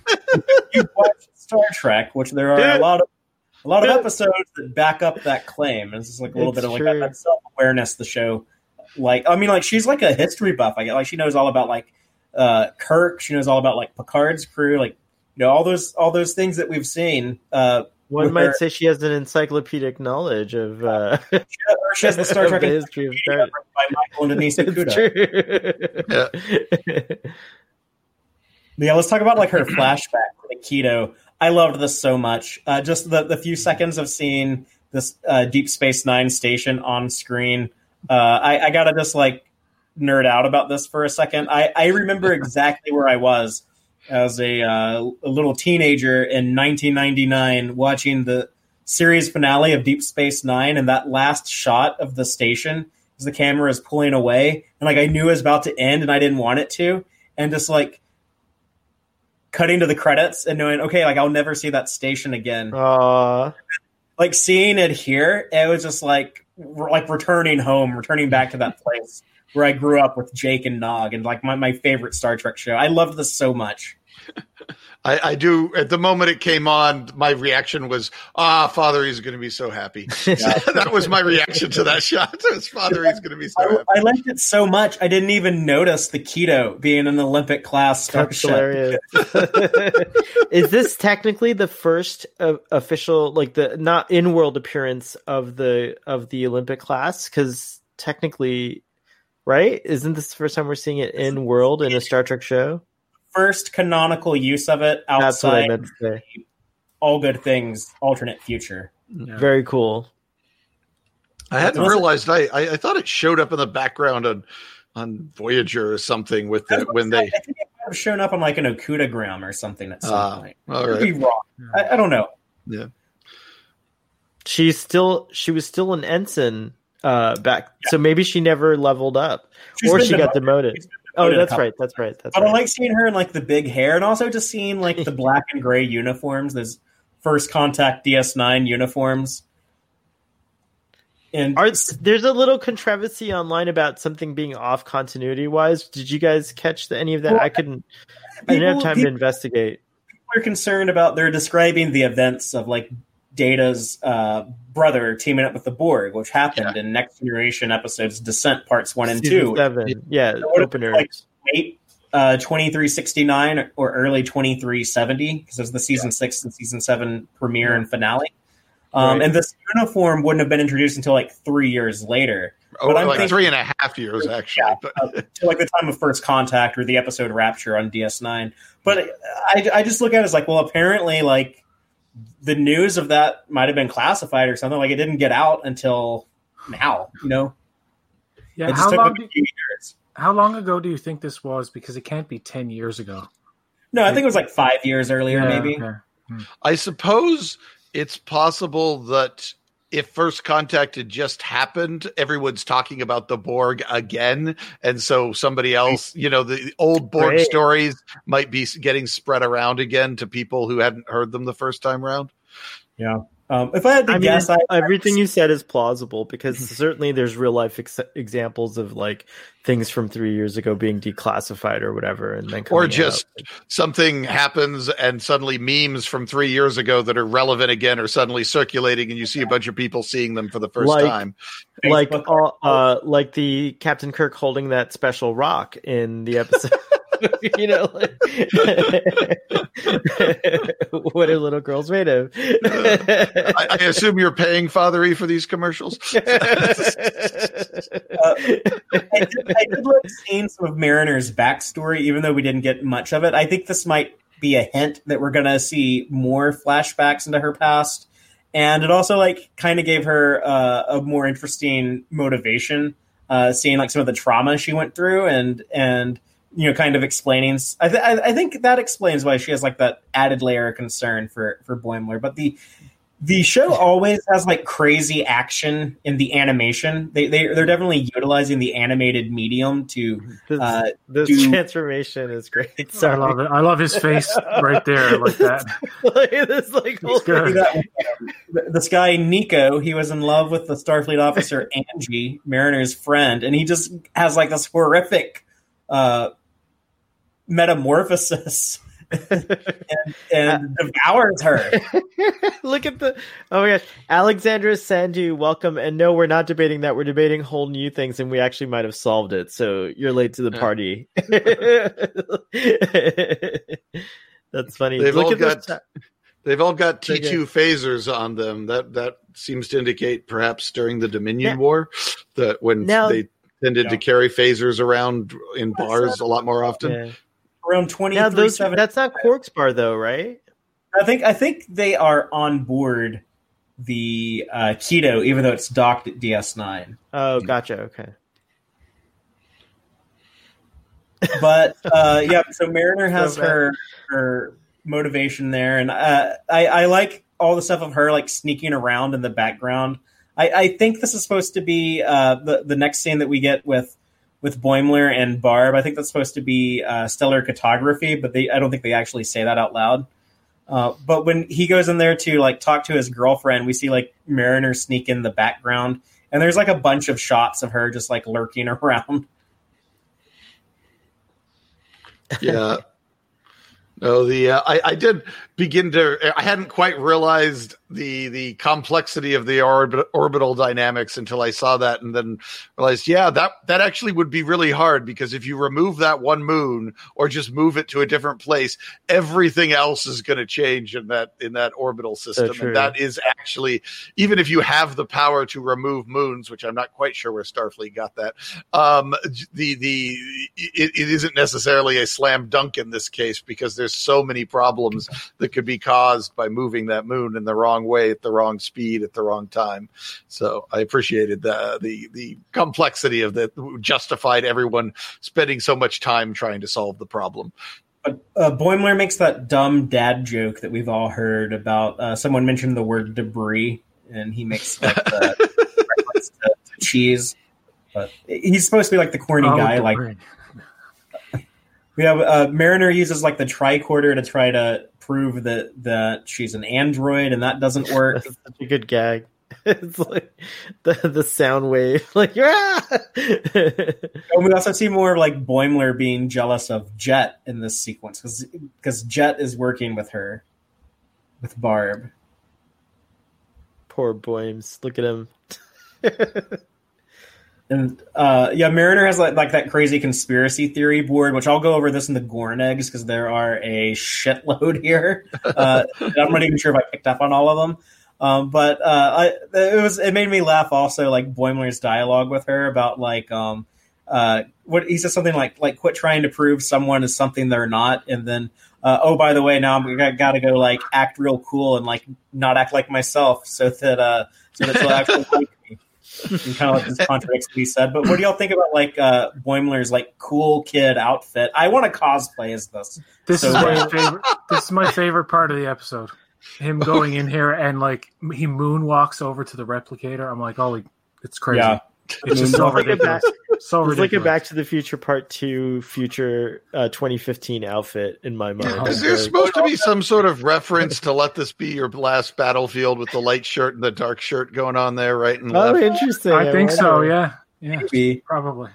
you watch Star Trek, which there are a lot of a lot of episodes that back up that claim. It's just like a little It's bit of like true. that, self awareness the show. Like I mean, like she's like a history buff. I get like she knows all about like uh, Kirk. She knows all about like Picard's crew. Like you know all those all those things that we've seen. Uh, One might her- say she has an encyclopedic knowledge of uh, or she has the Star Trek the history of Star by Michael and Denise It's Okuda. true. Yeah, let's talk about like her flashback for the Quito. I loved this so much. Uh, just the, the few seconds of seeing this uh, Deep Space Nine station on screen. Uh, I, I gotta just like nerd out about this for a second. I, I remember exactly where I was as a, uh, a little teenager in 1999 watching the series finale of Deep Space Nine, and that last shot of the station as the camera is pulling away, and like I knew it was about to end, and I didn't want it to, and just like cutting to the credits and knowing, okay, like I'll never see that station again. Aw. Like seeing it here, it was just like like returning home, returning back to that place where I grew up with Jake and Nog, and like my, my favorite Star Trek show. I loved this so much. I, I do. At the moment it came on, my reaction was, "Ah, Father, he's going to be so happy." that was my reaction to that shot. It was Father, he's going to be so happy. I, I liked it so much I didn't even notice the Quito being an Olympic class That's starship. hilarious. Is this technically the first uh, official, like the not in world appearance of the of the Olympic class? Because technically, right? Isn't this the first time we're seeing it in world in a Star Trek show? First canonical use of it That's what I outside meant all good things alternate future. Yeah. Very cool. I hadn't Was it- realized. I, I I thought it showed up in the background on on Voyager or something with the when they. I think it might have shown up on like an Okudagram or something at some Ah, point. all Could right. be wrong. I, I don't know. Yeah. She's still she was still an ensign uh back, so maybe she never leveled up, She's or been she got demoted. Demoted. She's been Oh, that's right. That's right. That's But I right. like seeing her in like the big hair, and also just seeing like the black and gray uniforms, those first contact DS9 uniforms. And Are, there's a little controversy online about something being off continuity wise. Did you guys catch the, any of that? Well, I couldn't. I didn't have people- time to investigate. are concerned about they're describing the events of like Data's uh, brother teaming up with the Borg, which happened in Next Generation episodes Descent Parts One and Season Two, seven, yeah, So what opener. like late uh, twenty three sixty nine or early twenty three seventy because it was the season six and season seven premiere and finale. Um, Right. And this uniform wouldn't have been introduced until like three years later, Oh, But I'm like thinking- three and a half years actually. Yeah. But to like the time of first contact or the episode Rapture on DS9. But I, I just look at it as like, well, apparently, like the news of that might have been classified or something. Like it didn't get out until now. You know, Yeah, how long? like Do, how long ago do you think this was? Because it can't be ten years ago. No, I think it was like five years earlier, Yeah, maybe. okay. Hmm. I suppose it's possible that if first contact had just happened, everyone's talking about the Borg again, and so somebody else, you know, the old Borg Great. stories might be getting spread around again to people who hadn't heard them the first time around. Yeah. Um, if I had to I mean, guess, I, everything you said is plausible because certainly there's real life ex- examples of like things from three years ago being declassified or whatever, and then Or just out. something happens and suddenly memes from three years ago that are relevant again are suddenly circulating, and you see a bunch of people seeing them for the first Like- time. like Facebook uh, uh like the Captain Kirk holding that special rock in the episode. you know, like, what are little girls made of? I, I assume you're paying Father E for these commercials. I did, I did like seeing some of Mariner's backstory, even though we didn't get much of it. I think this might be a hint that we're going to see more flashbacks into her past, and it also like kind of gave her uh, a more interesting motivation, uh, seeing like some of the trauma she went through, and and you know, kind of explaining. I, th- I I think that explains why she has like that added layer of concern for for Boimler, but the the show always has like crazy action in the animation. They they they're definitely utilizing the animated medium to this, uh, this do- transformation is great. I love it. I love his face right there, like that. Like, this like whole It's that. This guy Nico, he was in love with the Starfleet officer Angie, Mariner's friend, and he just has like this horrific uh, metamorphosis and, and uh, devours her. Look at the oh my gosh, Alexandra Sandu, welcome. And no, we're not debating that. We're debating whole new things, and we actually might have solved it. So you're late to the party. That's funny. They've Look all at this got- They've all got T Okay. two phasers on them. That that seems to indicate perhaps during the Dominion Now- War that when Now- they tended Yeah. to carry phasers around in bars a lot more often. Yeah. Around twenty Now those that's not Quark's bar though, right? I think I think they are on board the uh, Quito, even though it's docked at DS9. Oh, gotcha. Okay. But uh, yeah, so Mariner has So her her motivation there, and uh, I I like all the stuff of her like sneaking around in the background. I, I think this is supposed to be uh, the the next scene that we get with with Boimler and Barb. I think that's supposed to be uh, stellar cartography, but they I don't think they actually say that out loud. Uh, but when he goes in there to like talk to his girlfriend, we see like Mariner sneak in the background, and there's like a bunch of shots of her just like lurking around. Yeah. No, the uh, I, I did begin to. I hadn't quite realized the the complexity of the orbit, orbital dynamics until I saw that, and then realized, yeah, that that actually would be really hard because if you remove that one moon or just move it to a different place, everything else is going to change in that in that orbital system, and that is actually even if you have the power to remove moons, which I'm not quite sure where Starfleet got that. Um, the the it, it isn't necessarily a slam dunk in this case because there's so many problems that could be caused by moving that moon in the wrong way at the wrong speed at the wrong time. So I appreciated the the the complexity of that justified everyone spending so much time trying to solve the problem. But uh, Boimler makes that dumb dad joke that we've all heard about. Uh, someone mentioned the word debris, and he makes like the reference to, to cheese. But he's supposed to be like the corny Oh, guy. Like debris. we have uh, Mariner uses like the tricorder to try to prove that that she's an android, and that doesn't work. That's such a good gag. It's like the the sound wave, like yeah. And oh, we also see more of like Boimler being jealous of Jet in this sequence because Jet is working with her, with Barb. Poor Boims. Look at him. And uh, yeah, Mariner has like, like that crazy conspiracy theory board, which I'll go over this in the Gorn eggs because there are a shitload here. Uh, I'm not even sure if I picked up on all of them. Um, but uh, I, it was it made me laugh also like Boimler's dialogue with her about like um, uh, what he says something like like quit trying to prove someone is something they're not, and then uh, oh by the way now I'm got to go like act real cool and like not act like myself so that uh, so that they'll actually like. And kind of like this contradicts what he said. But what do y'all think about like uh, Boimler's like cool kid outfit? I want to cosplay as this. This So, is my favorite. This is my favorite part of the episode. Him going in here and like he moonwalks over to the replicator. I'm like, oh, it's crazy. Yeah. It's just so It's ridiculous. So It's like a. Back to the Future Part Two, future uh, 2015 outfit in my mind. Oh, Is there like- supposed to be some sort of reference to let this be your last battlefield with the light shirt and the dark shirt going on there, right and oh, left? interesting. I think so. wonder. Yeah. Yeah. Maybe. Probably.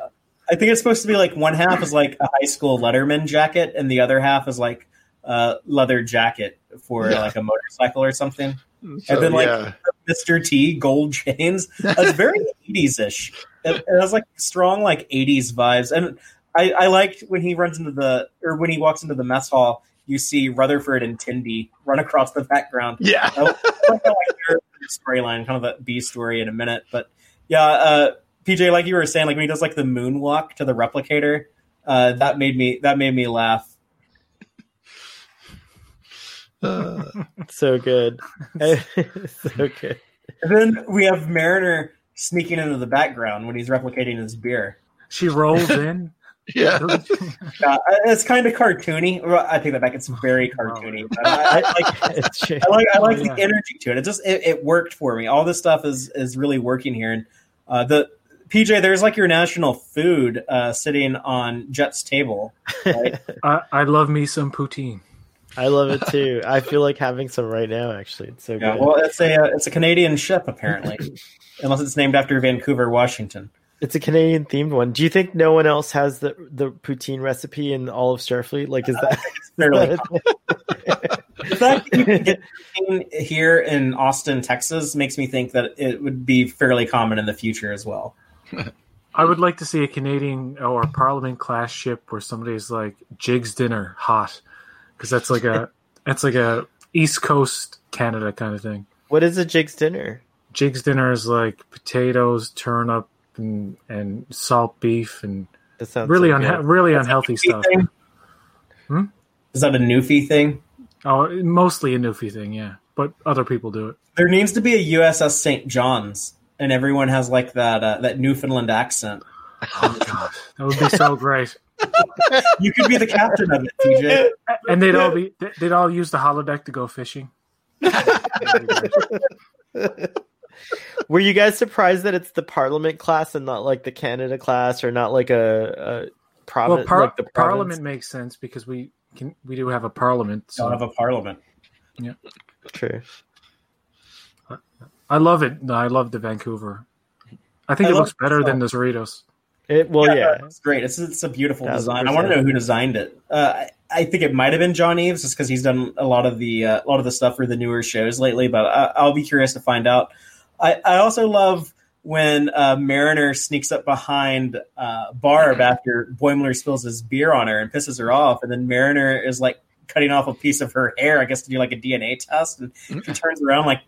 I think it's supposed to be like one half is like a high school Letterman jacket, and the other half is like a leather jacket for Yeah. like a motorcycle or something. So, and then, like, yeah. Mr. T gold chains. It's very 80s ish. It, it has like strong like 80s vibes. And I, I liked when he runs into the or when he walks into the mess hall, you see Rutherford and Tendi run across the background. yeah. I like how I hear the storyline, kind of a B story in a minute. But yeah, uh, PJ, like you were saying, like when he does like the moonwalk to the replicator, uh, that made me that made me laugh. Uh, So good. so good. And then we have Mariner sneaking into the background when he's replicating his beer. She rolls in. yeah. Uh, it's kind of cartoony. Well, I take that back. It's very cartoony. But I, I like I like I like Oh, yeah. the energy to it. It just it, it worked for me. All this stuff is is really working here. And uh, the PJ, there's like your national food uh, sitting on Jet's table. Right? I, I love me some poutine. I love it too. I feel like having some right now. Actually, it's so yeah. good. Well, it's a uh, it's a Canadian ship apparently, unless it's named after Vancouver, Washington. It's a Canadian themed one. Do you think no one else has the the poutine recipe in all of Starfleet? Like, is that? It's fairly the fact that you can get here in Austin, Texas, makes me think that it would be fairly common in the future as well. I would like to see a Canadian or Parliament class ship where somebody's like Jig's dinner hot because that's like a that's like a East Coast Canada kind of thing. what is a Jig's dinner? Jig's dinner is like potatoes, turnip, and and salt beef and really so unha- really That's unhealthy stuff. thing? Hmm? Is that a Newfie thing? Oh, mostly a Newfie thing, yeah. But other people do it. There needs to be a USS St. John's, and everyone has like that uh, that Newfoundland accent. Oh god, that would be so great. You could be the captain of it, TJ. And they'd all be they'd all use the holodeck to go fishing. Were you guys surprised that it's the Parliament class and not like the Canada class or not like a, a province? Well, par- like the province? Parliament makes sense because we can we do have a Parliament. Don't have a parliament. Yeah, true. I love it. No, I love the Vancouver. I think I it looks better it. than the Cerritos. It, well, yeah. it's great. It's it's a beautiful design. I want to know who designed it. Uh, I think it might have been John Eaves, just because he's done a lot of the uh, a lot of the stuff for the newer shows lately. But I, I'll be curious to find out. I, I also love when uh, Mariner sneaks up behind uh, Barb after Boimler spills his beer on her and pisses her off, and then Mariner is like cutting off a piece of her hair, I guess, to do like a DNA test, and she turns around like,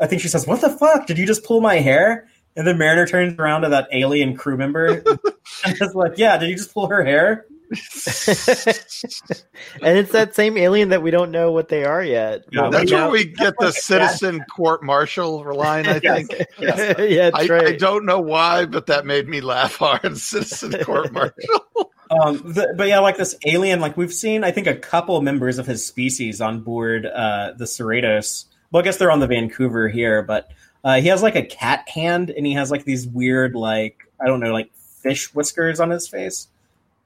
I think she says, "What the fuck? Did you just pull my hair?" And then Mariner turns around to that alien crew member and is like, "Yeah, did you just pull her hair?" and it's that same alien that we don't know what they are yet. Yeah, Well, That's where we get the citizen court martial line, I Yes. think. yeah, that's I, right. I don't know why, but that made me laugh hard. Citizen court martial. Um, the, but yeah, like this alien, like we've seen, I think a couple members of his species on board uh, the Cerritos. Well, I guess they're on the Vancouver here, but uh, he has like a cat hand, and he has like these weird, like I don't know, like fish whiskers on his face.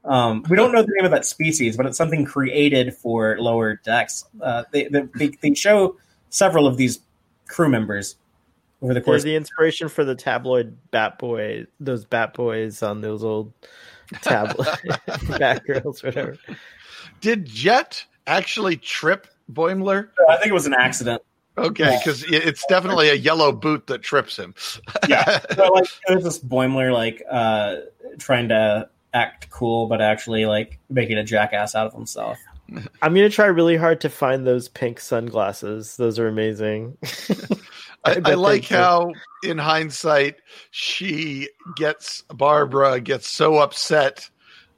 Um, we don't know the name of that species, but it's something created for lower decks. Uh, they, they they they show several of these crew members over the They're course. the inspiration for the tabloid Bat Boy, those Bat Boys on those old tabloid Batgirls, whatever. Did Jet actually trip Boimler? I think it was an accident. Okay, because it's definitely a yellow boot that trips him. yeah. So like there's this Boimler like uh trying to act cool but actually like making a jackass out of himself. I'm gonna try really hard to find those pink sunglasses. Those are amazing. I, I I like how, in hindsight, she gets Barbara gets so upset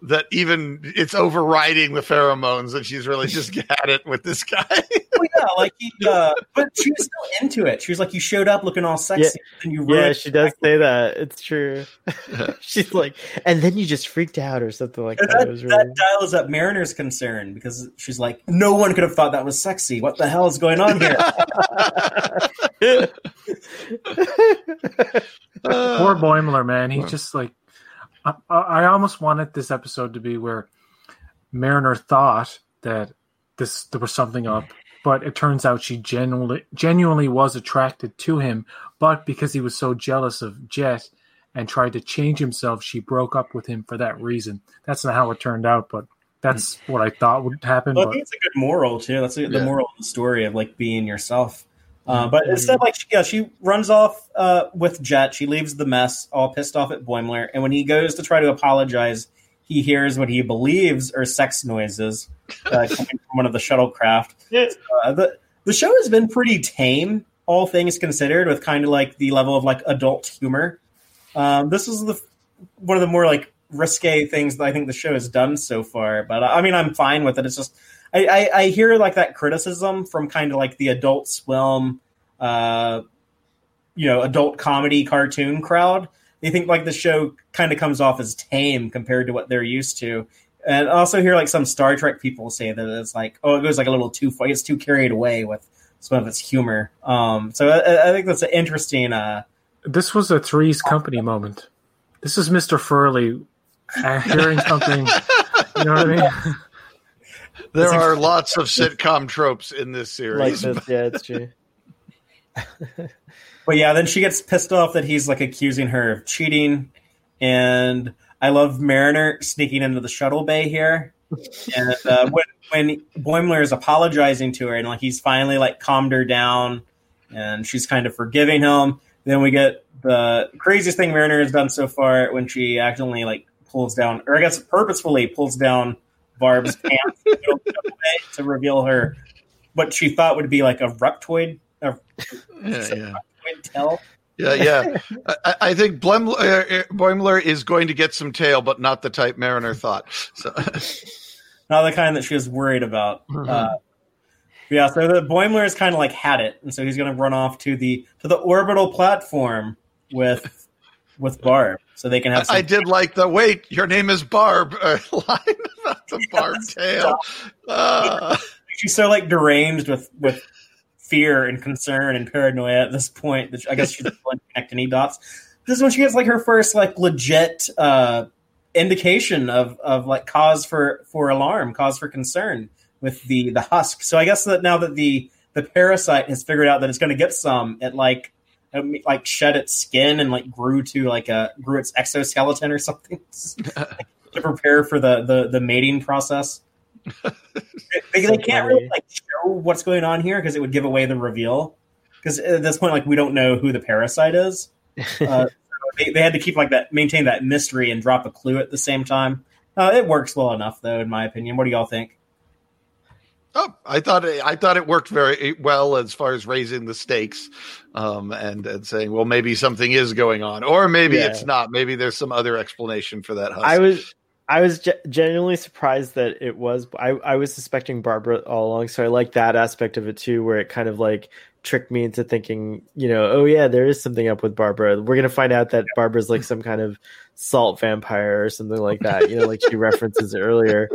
that even it's overriding the pheromones, and she's really just had it with this guy. Oh yeah, like he uh but she was still into it. She was like you showed up looking all sexy and you yeah, she does say that. It's true. She's like, and then you just freaked out or something like And that. that, It was really that dials up Mariner's concern because she's like, no one could have thought that was sexy. What the hell is going on here? Poor Boimler, man. He just like I, I almost wanted this episode to be where Mariner thought that this there was something up, but it turns out she genuinely genuinely was attracted to him, but because he was so jealous of Jet and tried to change himself, she broke up with him for that reason. That's not how it turned out, but that's hmm. what I thought would happen. Well, I think it's a good moral too. That's the Yeah. moral of the story of like being yourself. Uh, but instead, like, she, yeah, she runs off uh, with Jet. She leaves the mess, all pissed off at Boimler. And when he goes to try to apologize, he hears what he believes are sex noises uh, coming from one of the shuttlecraft. Uh, the the show has been pretty tame, all things considered, with kind of like the level of like adult humor. Um, this is the one of the more like risque things that I think the show has done so far. But I mean, I'm fine with it. It's just I, I, I hear like that criticism from kind of like the Adult Swim, uh, you know, adult comedy cartoon crowd. They think like the show kind of comes off as tame compared to what they're used to. And also hear like some Star Trek people say that it's like, oh, it goes like a little too far. It's too carried away with some of its humor. Um, so I, I think that's an interesting. Uh, this was a Three's Company moment. This is Mister Furley uh, hearing something. You know what I mean? There That's are lots of sitcom tropes in this like series. this. Yeah, it's true. But yeah, then she gets pissed off that he's like accusing her of cheating. And I love Mariner sneaking into the shuttle bay here. And uh, when when Boimler is apologizing to her and like he's finally like calmed her down and she's kind of forgiving him, then we get the craziest thing Mariner has done so far when she accidentally like pulls down or I guess purposefully pulls down Barb's pants in the middle of the shuttle bay to reveal her what she thought would be like a reptoid a Yeah, yeah. tail. Yeah, yeah. I, I think Blem, uh, Boimler is going to get some tail, but not the type Mariner thought. So, not the kind that she was worried about. Uh, yeah, so the Boimler has kind of like had it, and so he's going to run off to the to the orbital platform with with Barb, so they can have. Some I did like the wait. Your name is Barb uh, line about the Barb tail. Uh, She's so like deranged with with fear and concern and paranoia at this point that I guess she doesn't connect any dots. This is when she gets like her first like legit uh, indication of of like cause for for alarm, cause for concern with the the husk. So I guess that now that the the parasite has figured out that it's going to get some, it like it, like shed its skin and like grew to like a grew its exoskeleton or something to prepare for the the the mating process. they, they can't really like show what's going on here because it would give away the reveal. Because at this point, like we don't know who the parasite is. Uh, they, they had to keep like that, maintain that mystery, and drop a clue at the same time. Uh, it works well enough, though, in my opinion. What do y'all think? Oh, I thought it, I thought it worked very well as far as raising the stakes, um, and and saying, well, maybe something is going on, or maybe Yeah. it's not. Maybe there's some other explanation for that. Husk. I was I was ge- genuinely surprised that it was. I I was suspecting Barbara all along, so I like that aspect of it too, where it kind of like tricked me into thinking, you know, oh yeah, there is something up with Barbara. We're gonna find out that Barbara's like some kind of salt vampire or something like that. You know, like she references earlier,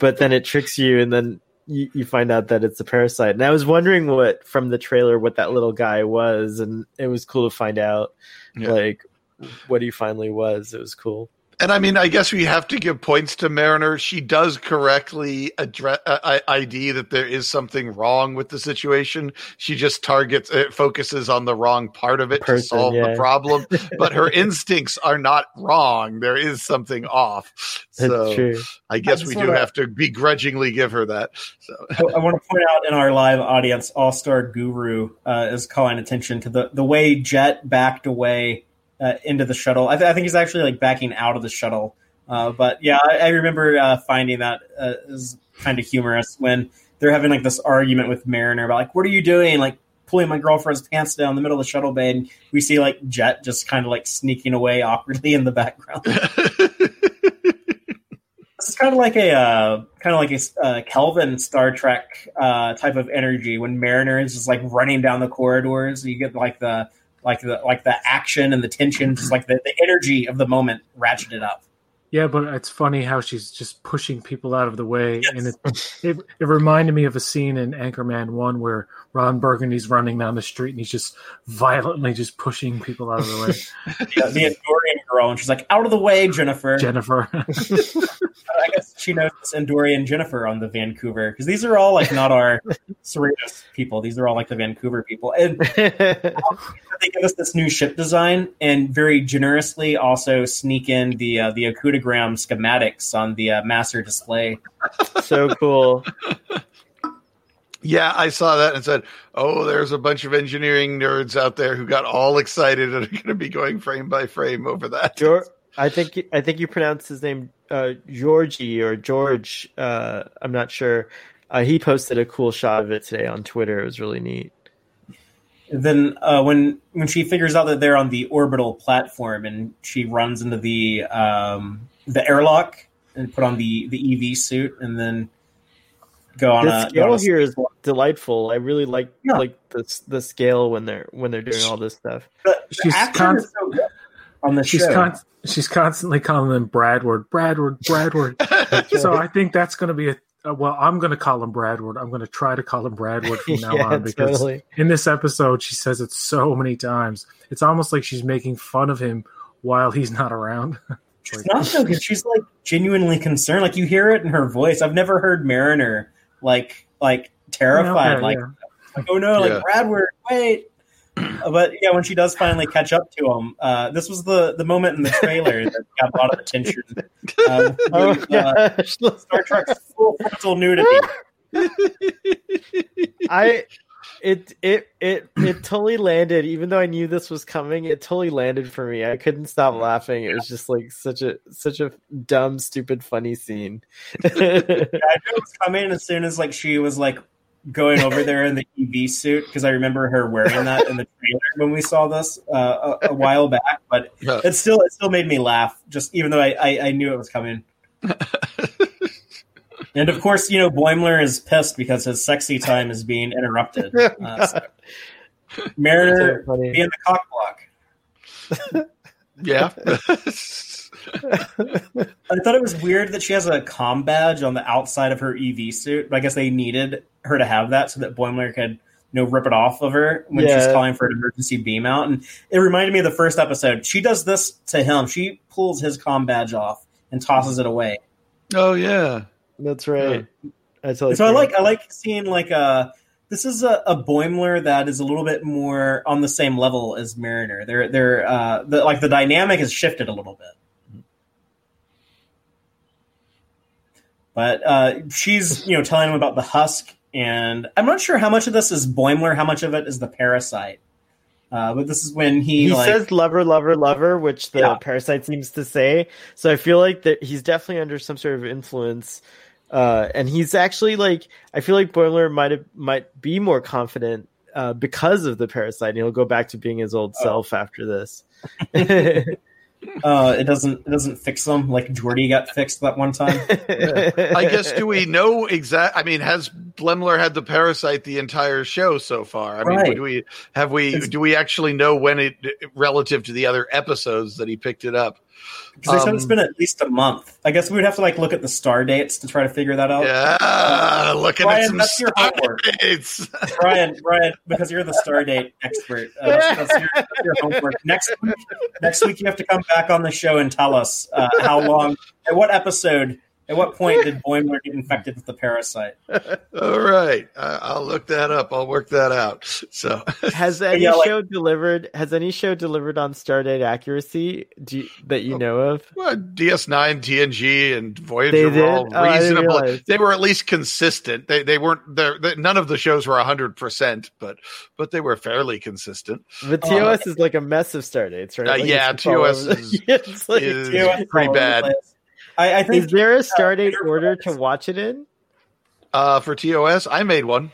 but then it tricks you, and then. You, you find out that it's a parasite, and I was wondering what from the trailer what that little guy was, and it was cool to find out, Yeah. like what he finally was. It was cool. And I mean, I guess we have to give points to Mariner. She does correctly address uh, ID that there is something wrong with the situation. She just targets, it focuses on the wrong part of it Person, to solve yeah. the problem. But her instincts are not wrong. There is something off. That's So true. I guess I we do wanna- have to begrudgingly give her that. So I, I want to point out in our live audience, All Star Guru uh, is calling attention to the the way Jet backed away uh, into the shuttle. I, th- I think he's actually like backing out of the shuttle. Uh, but yeah, I, I remember uh, finding that uh, is kind of humorous when they're having like this argument with Mariner about like, what are you doing? Like pulling my girlfriend's pants down in the middle of the shuttle bay, and we see like Jet just kind of like sneaking away awkwardly in the background. This is kind of like a uh, kind of like a uh, Kelvin Star Trek uh, type of energy when Mariner is just like running down the corridors. You get like the like the like the action and the tension, just like the, the energy of the moment ratcheted up. Yeah, but it's funny how she's just pushing people out of the way, Yes. and it, it it reminded me of a scene in Anchorman One where Ron Burgundy's running down the street and he's just violently just pushing people out of the way. The, the Andorian girl, and she's like, "Out of the way, Jennifer." Jennifer, I guess she knows it's Andorian Jennifer on the Vancouver because these are all like not our Cerritos people. These are all like the Vancouver people, and they give us this new ship design and very generously also sneak in the uh, the Okudagram schematics on the uh, master display. so cool. Yeah, I saw that and said, "Oh, there's a bunch of engineering nerds out there who got all excited and are going to be going frame by frame over that." George, I think I think you pronounced his name uh, Georgie or George. Uh, I'm not sure. Uh, he posted a cool shot of it today on Twitter. It was really neat. then uh, when when she figures out that they're on the orbital platform and she runs into the um, the airlock and put on the the EV suit and then go on the a, go scale on a- here is delightful. I really like Yeah. like the the scale when they're when they're doing all this stuff. the, the She's action con- is so good on the she's show. con- she's constantly calling them Bradward, Bradward, Bradward. so I think that's going to be a uh, well. I'm going to call him Bradward. I'm going to try to call him Bradward from now yeah, on because totally. in this episode she says it so many times. It's almost like she's making fun of him while he's not around. She's not so good. She's like genuinely concerned. Like you hear it in her voice. I've never heard Mariner like like terrified. Okay, like, yeah. like, oh no, Yeah. like Bradward, wait. But yeah, when she does finally catch up to him, uh, this was the the moment in the trailer that got a lot of attention. Uh, Oh with, uh. Star Trek's full frontal nudity. I it it it it totally landed even though I knew this was coming it totally landed for me I couldn't stop laughing it was just like such a such a dumb stupid funny scene I knew it was coming as soon as like she was like going over there in the EV suit because I remember her wearing that in the trailer when we saw this uh, a, a while back. But Yeah. it still it still made me laugh, just even though I I, I knew it was coming. and of course, you know Boimler is pissed because his sexy time is being interrupted. Uh, so Mariner So being the cock block. yeah. I thought it was weird that she has a com badge on the outside of her EV suit, but I guess they needed her to have that so that Boimler could, you know, rip it off of her when she's calling for an emergency beam out. And it reminded me of the first episode. She does this to him. She pulls his com badge off and tosses it away. oh yeah. that's right I totally so I like I like seeing like a this is a, a Boimler that is a little bit more on the same level as Mariner. They're they're uh the, like the dynamic has shifted a little bit. But uh, she's you know telling him about the husk, and I'm not sure how much of this is Boimler, how much of it is the parasite. Uh, but this is when he, he like, says lover, lover, lover, which the Yeah. parasite seems to say. So I feel like that he's definitely under some sort of influence. Uh, and he's actually like, I feel like Boimler might have, might be more confident uh, because of the parasite. And he'll go back to being his old Oh. self after this. uh, it doesn't it doesn't fix them like Geordi got fixed that one time. I guess do we know exact? I mean, has Blemler had the parasite the entire show so far? I mean, Right. do we have we It's- do we actually know when it relative to the other episodes that he picked it up? Because they said Um, it's been at least a month. I guess we would have to like look at the star dates to try to figure that out. Yeah, looking Brian, at some that's your star homework. dates. Brian, Brian, because you're the star date expert, uh, that's, your, that's your homework. Next week, next week you have to come back on the show and tell us uh, how long, at what episode, at what point did Boimler get infected with the parasite? All right, uh, I'll look that up. I'll work that out. So has any Yeah, like- show delivered? Has any show delivered on Stardate accuracy do you, that you know of? well, DS9, TNG, and Voyager They were all oh, reasonable. They were at least consistent. They they weren't. they're- they- none of the shows were hundred percent, but but they were fairly consistent. But Oh. TOS is like a mess of Stardates, right? Uh, Like, yeah, it's all TOS over the- is- it's like- is- TOS pretty all over the bad. place. I, I think Is there a Stardate Peter order to watch it in? Uh, for TOS, I made one.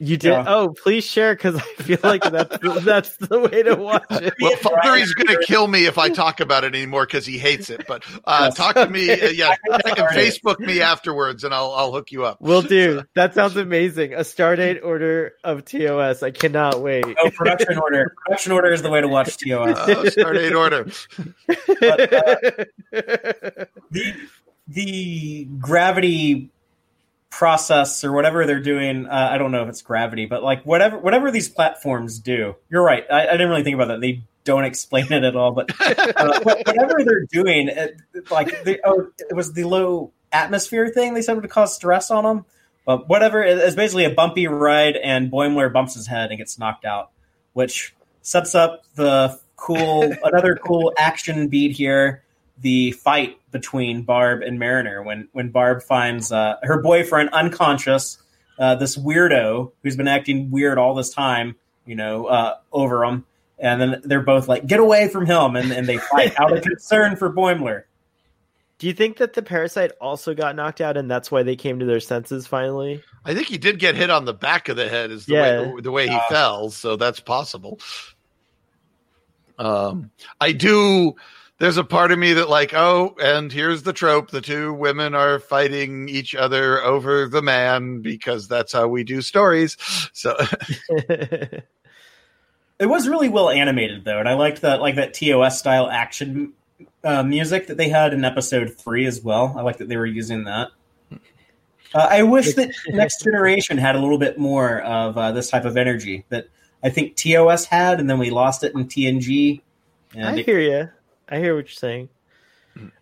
You did? Yeah. Oh, please share because I feel like that's that's the way to watch it. Well, and Father, Brian he's going to kill me if I talk about it anymore because he hates it. But uh, Yes. talk to me, uh, yeah, I can. Facebook me afterwards, and I'll I'll hook you up. We'll do. That sounds amazing. A Stardate order of TOS. I cannot wait. Oh, production order. Production order is the way to watch TOS. Uh, Stardate order. But, uh, the the gravity process or whatever they're doing uh, i don't know if it's gravity but like whatever whatever these platforms do you're right. I, I didn't really think about that. They don't explain it at all but uh, whatever they're doing it, like oh it was the low atmosphere thing they said would cause stress on them but whatever it- it's basically a bumpy ride and boimler bumps his head and gets knocked out which sets up the cool another cool action beat here the fight between Barb and Mariner when when Barb finds uh, her boyfriend unconscious, uh, this weirdo who's been acting weird all this time, you know, uh, over him, and then they're both like, "Get away from him!" and, and they fight out of concern for Boimler. Do you think that the parasite also got knocked out and that's why they came to their senses finally? I think he did get hit on the back of the head, is the Yeah. way the way he Uh, fell. So that's possible. Um, I do. There's a part of me that like, oh, and here's the trope: the two women are fighting each other over the man because that's how we do stories. So It was really well animated though, and I liked that like that TOS style action uh, music that they had in episode three as well. I like that they were using that. Uh, I wish that Next Generation had a little bit more of uh, this type of energy that I think TOS had, and then we lost it in TNG. And I it- hear you. I hear what you're saying.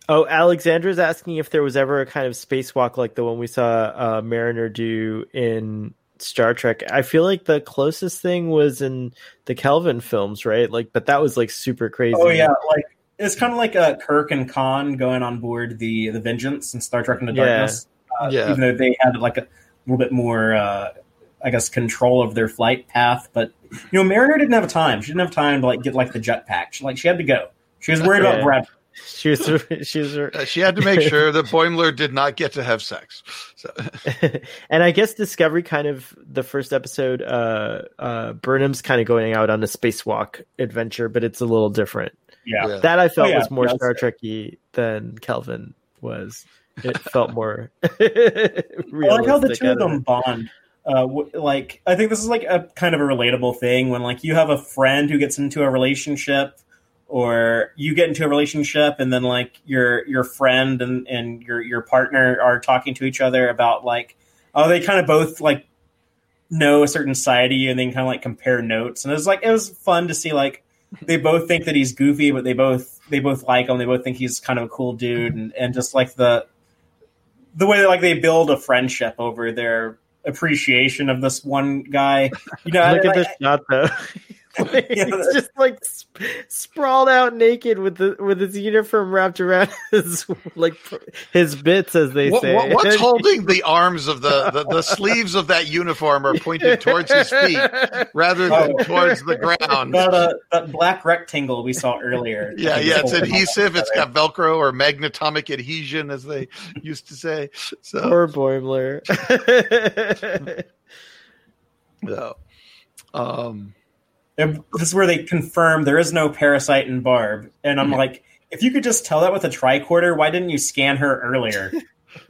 Oh, Alexandra's asking if there was ever a kind of spacewalk like the one we saw uh, Mariner do in Star Trek. I feel like the closest thing was in the Kelvin films, right? Like, but that was like super crazy. oh yeah, like it's kind of like uh, Kirk and Khan going on board the the Vengeance in Star Trek Into Yeah. Darkness. Uh, Yeah. even though they had like a little bit more, uh, I guess, control of their flight path. But you know, Mariner didn't have time. She didn't have time to like get like the jetpack. She, like she had to go. She was worried Yeah. about Brad. She was. She was. uh, she had to make sure that Boimler did not get to have sex. So and I guess Discovery kind of the first episode, uh, uh, Burnham's kind of going out on a spacewalk adventure, but it's a little different. Yeah. yeah. That I felt Oh, yeah. was more Yeah, Star that's Trekky than Kelvin was. It felt more. I like how the two of them bond. Uh, w- like I think this is like a kind of a relatable thing when like you have a friend who gets into a relationship, or you get into a relationship and then like your your friend and and your your partner are talking to each other about like oh they kind of both like know a certain side of you and then kind of like compare notes and it was like it was fun to see like they both think that he's goofy but they both they both like him they both think he's kind of a cool dude and and just like the the way that like they build a friendship over their appreciation of this one guy. You know, Look I- at I- this shot though. He's just like sp- sprawled out naked with the with his uniform wrapped around his like his bits, as they What, say. what- what's holding the arms of the, the the sleeves of that uniform are pointed towards his feet rather than Oh. towards the ground. That, uh, that black rectangle we saw earlier. Yeah, yeah, it's adhesive. It's got Velcro or magnatomic adhesion, as they used to say. So, Poor Boimler. no. um, And this is where they confirm there is no parasite in Barb, and I'm like, if you could just tell that with a tricorder, why didn't you scan her earlier?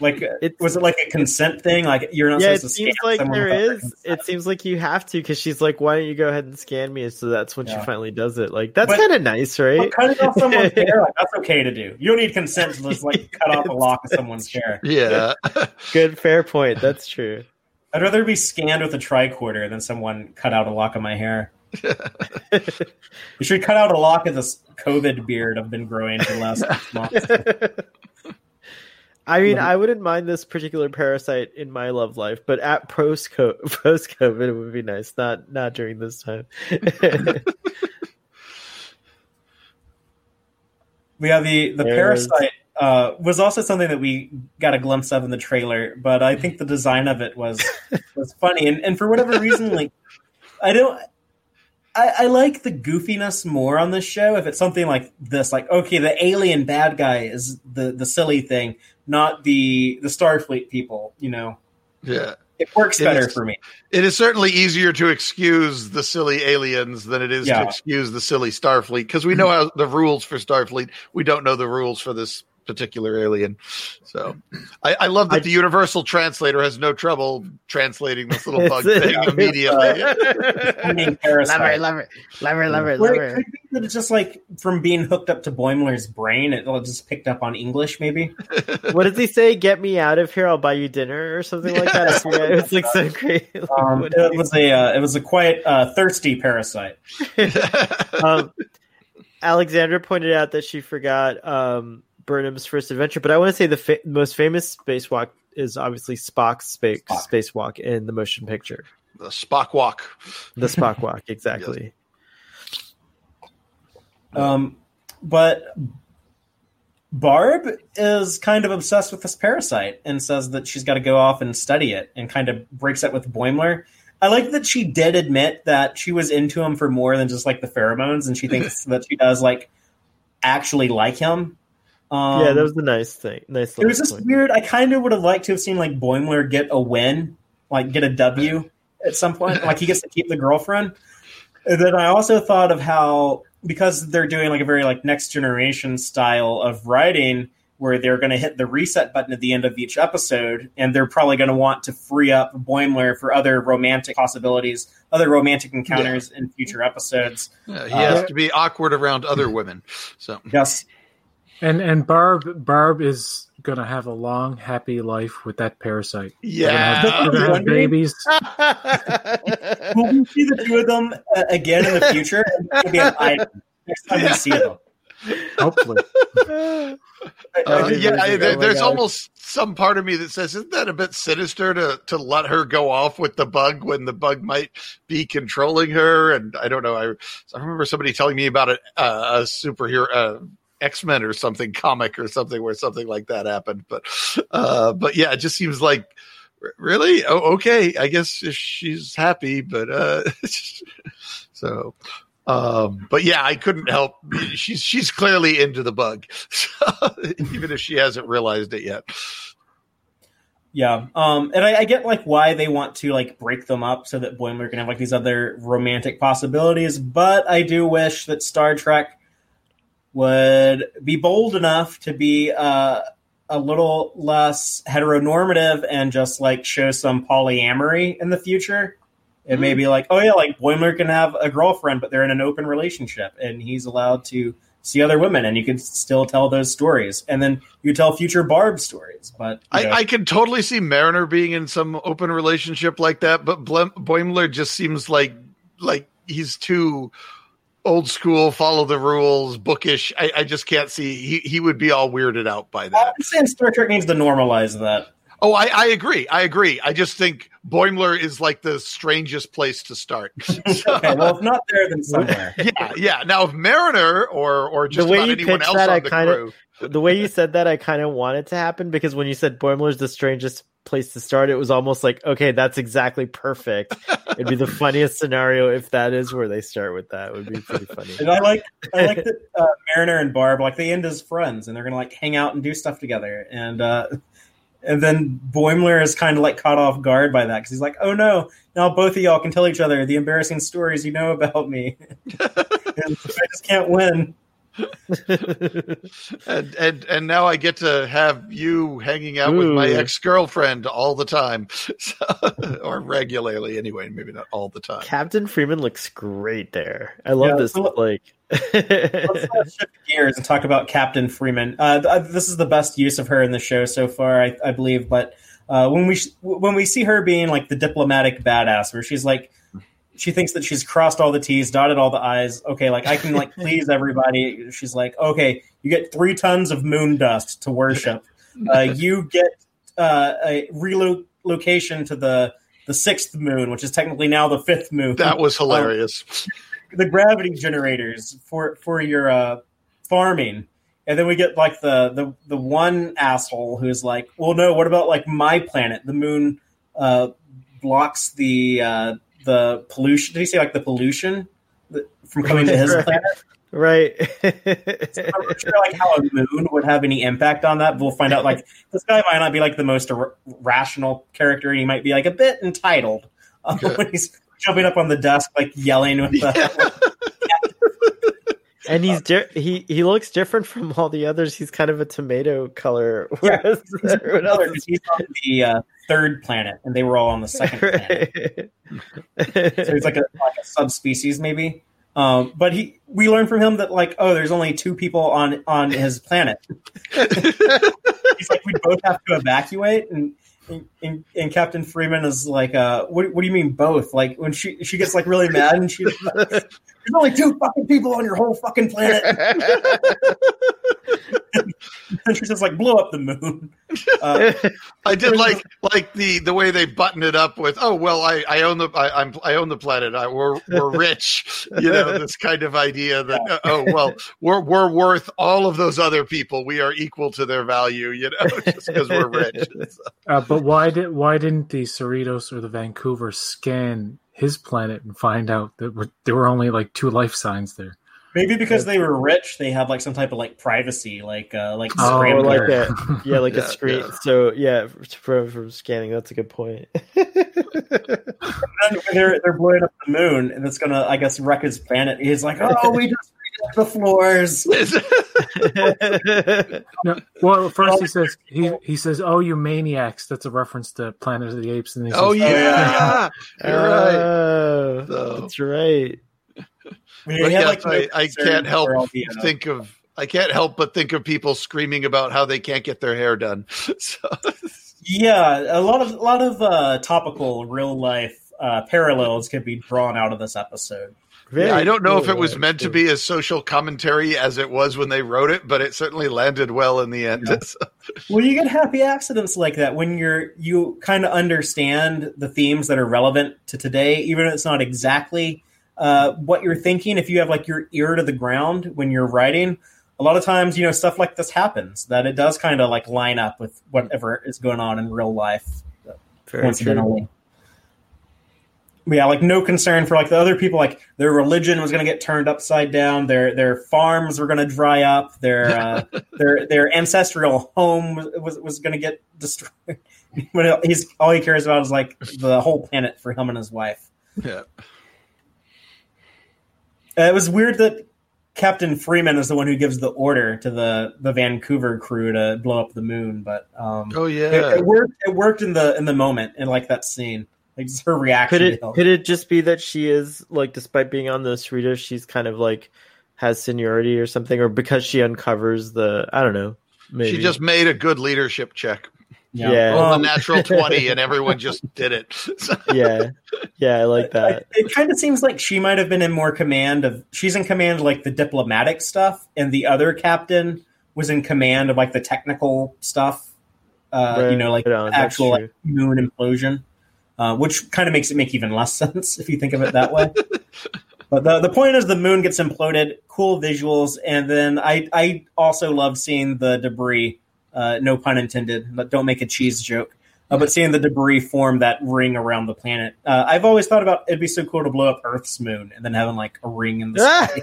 like, uh, It's- was it like a consent thing? Like you're not yeah, supposed to seems scan like someone there without their is. consent. It seems like you have to because she's like, "Why don't you go ahead and scan me?" So that's when Yeah. she finally does it. Like that's kind of nice, right? But cutting off someone's hair, like, that's okay to do. You don't need consent to just like cut off a lock of someone's hair. yeah. Good, fair point. That's true. I'd rather be scanned with a tricorder than someone cut out a lock of my hair. you should cut out a lock of this COVID beard I've been growing for the last six months. I mean, I wouldn't mind this particular parasite in my love life, but at post post COVID, it would be nice. Not not during this time. We have the the There's- parasite uh, was also something that we got a glimpse of in the trailer, but I think the design of it was was funny, and and for whatever reason, like I don't. I, I like the goofiness more on this show. If it's something like this, like okay, the alien bad guy is the the silly thing, not the the Starfleet people. You know, Yeah. it works better is- for me. It is certainly easier to excuse the silly aliens than it is Yeah. to excuse the silly Starfleet because we know how the rules for Starfleet. We don't know the rules for this particular alien. So I, I love that I- the universal translator has no trouble translating this little bug It's- thing immediately. I mean, parasite. love it, love it, love it, Or it be that it's just like from being hooked up to Boimler's brain, it all just picked up on English, maybe. What does he say? Get me out of here! I'll buy you dinner or something like that. I forget. It was like so great. Like, Um, it he was a uh, it was a quite uh, thirsty parasite. um, Alexandra pointed out that she forgot um, Burnham's first adventure, but I want to say the fa- most famous spacewalk is obviously Spock's space Spock. spacewalk in the motion picture, the Spock walk. the Spock walk, exactly. Um, but Barb is kind of obsessed with this parasite and says that she's got to go off and study it, and kind of breaks up with Boimler. I like that she did admit that she was into him for more than just like the pheromones, and she thinks that she does like actually like him. Um, yeah, that was the nice thing. Nice. There was little this point. weird. I kind of would have liked to have seen like Boimler get a win, like get a W at some point. Like he gets to keep the girlfriend. And then I also thought of how because they're doing like a very like next generation style of writing, where they're going to hit the reset button at the end of each episode, and they're probably going to want to free up Boimler for other romantic possibilities, other romantic encounters in future episodes. Yeah, he Uh, has to be awkward around other women. So Yes, And and Barb Barb is gonna have a long, happy life with that parasite. They're gonna have, yeah, they're gonna have babies. will we see the two of them uh, again in the future? It'll be an item next time we see them. Hopefully, Uh, Oh, yeah, my there- God. there's almost some part of me that says, isn't that a bit sinister to to let her go off with the bug when the bug might be controlling her? And I don't know. I, I remember somebody telling me about a, uh, a superhero. X Men or something comic or something where something like that happened, but uh, but yeah, it just seems like really oh, okay. I guess she's happy, but uh, so um, but yeah, I couldn't help. She's she's clearly into the bug, even if she hasn't realized it yet. Yeah, um, and I, I get like why they want to like break them up so that Boimler can have like these other romantic possibilities, but I do wish that Star Trek would be bold enough to be uh, a little less heteronormative and just like show some polyamory in the future. It may be like, oh yeah, like Boimler can have a girlfriend, but they're in an open relationship, and he's allowed to see other women, and you can still tell those stories, and then you tell future Barb stories. But know, I, I can totally see Mariner being in some open relationship like that, but Boimler just seems like like he's too old school, follow the rules, bookish. I, I just can't see he he would be all weirded out by that. I'm saying Star Trek needs to normalize that. Oh, I, I agree. I agree. I just think Boimler is like the strangest place to start. So- Okay, well, if not there, then somewhere. yeah, yeah. Now, if Mariner or or just The way about you anyone else that, on I the kinda- crew, the way you said that, I kind of wanted to happen because when you said Boimler's the strangest place to start, it was almost like, okay, that's exactly perfect. It'd be the funniest scenario if that is where they start with that. It would be pretty funny. And I like I like that uh, Mariner and Barb like they end as friends and they're gonna like hang out and do stuff together and uh, and then Boimler is kind of like caught off guard by that because he's like, oh no, now both of y'all can tell each other the embarrassing stories you know about me. and I just can't win. and and and now I get to have you hanging out with my ex girlfriend all the time, so, or regularly anyway. Maybe not all the time. Captain Freeman looks great there. I love Yeah, this. so- Like, Let's uh, shift gears and talk about Captain Freeman. Uh, th- this is the best use of her in the show so far, I, I believe. But uh, when we sh- when we see her being like the diplomatic badass, where she's like, she thinks that she's crossed all the T's, dotted all the I's. Okay, like I can like please everybody. She's like, okay, you get three tons of moon dust to worship. Uh, you get uh, a relocation to the the sixth moon, which is technically now the fifth moon That was hilarious. the gravity generators for for your uh, farming, and then we get like the the the one asshole who's like, well, no, what about like my planet? The moon uh, blocks the uh, the pollution. Did he say like the pollution from coming to his Right. planet? right. I'm not sure like how a moon would have any impact on that. But we'll find out. Like this guy might not be like the most r- rational character, and he might be like a bit entitled uh, Okay. when he's jumping up on the desk, like yelling with the. and he's di- he he looks different from all the others. He's kind of a tomato color, whereas He's another- he's on the uh, third planet, and they were all on the second planet. So he's like a, like a subspecies, maybe. Um, but he, we learned from him that like, oh, there's only two people on on his planet. he's like, we both have to evacuate, and and, and Captain Freeman is like, uh, what, what do you mean both? Like when she she gets like really mad, and she's like, there's only two fucking people on your whole fucking planet, she just like blow up the moon. Uh, I did like like the the way they button it up with oh well I, I own the I, I'm I own the planet I, we're we're rich you know this kind of idea that uh, oh well we're we're worth all of those other people we are equal to their value you know just because we're rich Uh, but why did why didn't the Cerritos or the Vancouver scan his planet and find out that were, there were only like two life signs there? Maybe because they were rich, they had like some type of like privacy, like uh, like Oh, scrambler. like a yeah, like Yeah, a screen. yeah. So yeah, for, for scanning, that's a good point. And they're they're blowing up the moon, and it's gonna, I guess, wreck his planet. He's like, oh, we just the floors. No, well, first he says he he says, "Oh, you maniacs!" That's a reference to Planet of the Apes, and he oh says, yeah you're right Oh, So- that's right. He but had, yes, no I, I can't help for all the, uh, think of I can't help but think of people screaming about how they can't get their hair done so Yeah, a lot of a lot of uh, topical real life uh, parallels can be drawn out of this episode. Very Yeah, I don't know if it was meant to be as social commentary as it was when they wrote it, but it certainly landed well in the end. Yeah. Well, you get happy accidents like that when you're you kind of understand the themes that are relevant to today, even if it's not exactly uh, what you're thinking. If you have like your ear to the ground when you're writing, a lot of times you know stuff like this happens. That it does kind of like line up with whatever is going on in real life. Very true. coincidentally. But yeah, like no concern for like the other people. Like their religion was going to get turned upside down. Their their farms were going to dry up. Their uh, their their ancestral home was was, was going to get destroyed. but he's all he cares about is like the whole planet for him and his wife. yeah. Uh, it was weird that Captain Freeman is the one who gives the order to the the Vancouver crew to blow up the moon. But um, Oh yeah. it worked. It worked in the in the moment in like that scene. Like just her reaction. Could it could it just be that she is like, despite being on the Cerritos, she's kind of like has seniority or something, or because she uncovers the I don't know. Maybe She just made a good leadership check. Yeah. Roll Um, the natural twenty, and everyone just did it. yeah, yeah, I like that. It kind of seems like she might have been in more command of. She's in command of like the diplomatic stuff, and the other captain was in command of like the technical stuff. uh, you know, like Right on, actual like, moon implosion, uh, which kind of makes it make even less sense if you think of it that way. but the the point is, the moon gets imploded, cool visuals, and then I I also love seeing the debris. Uh, no pun intended, but don't make a cheese joke. Uh, but seeing the debris form that ring around the planet, uh, I've always thought about it'd be so cool to blow up Earth's moon and then having like a ring in the sky.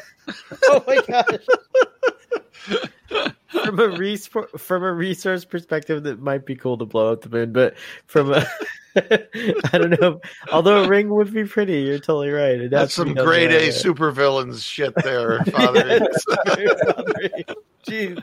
oh my gosh. from a res- from a resource perspective, that might be cool to blow up the moon, but from a I don't know. Although a ring would be pretty, you're totally right. It'd have That's some done grade A right way. supervillains shit there, Father. Jeez.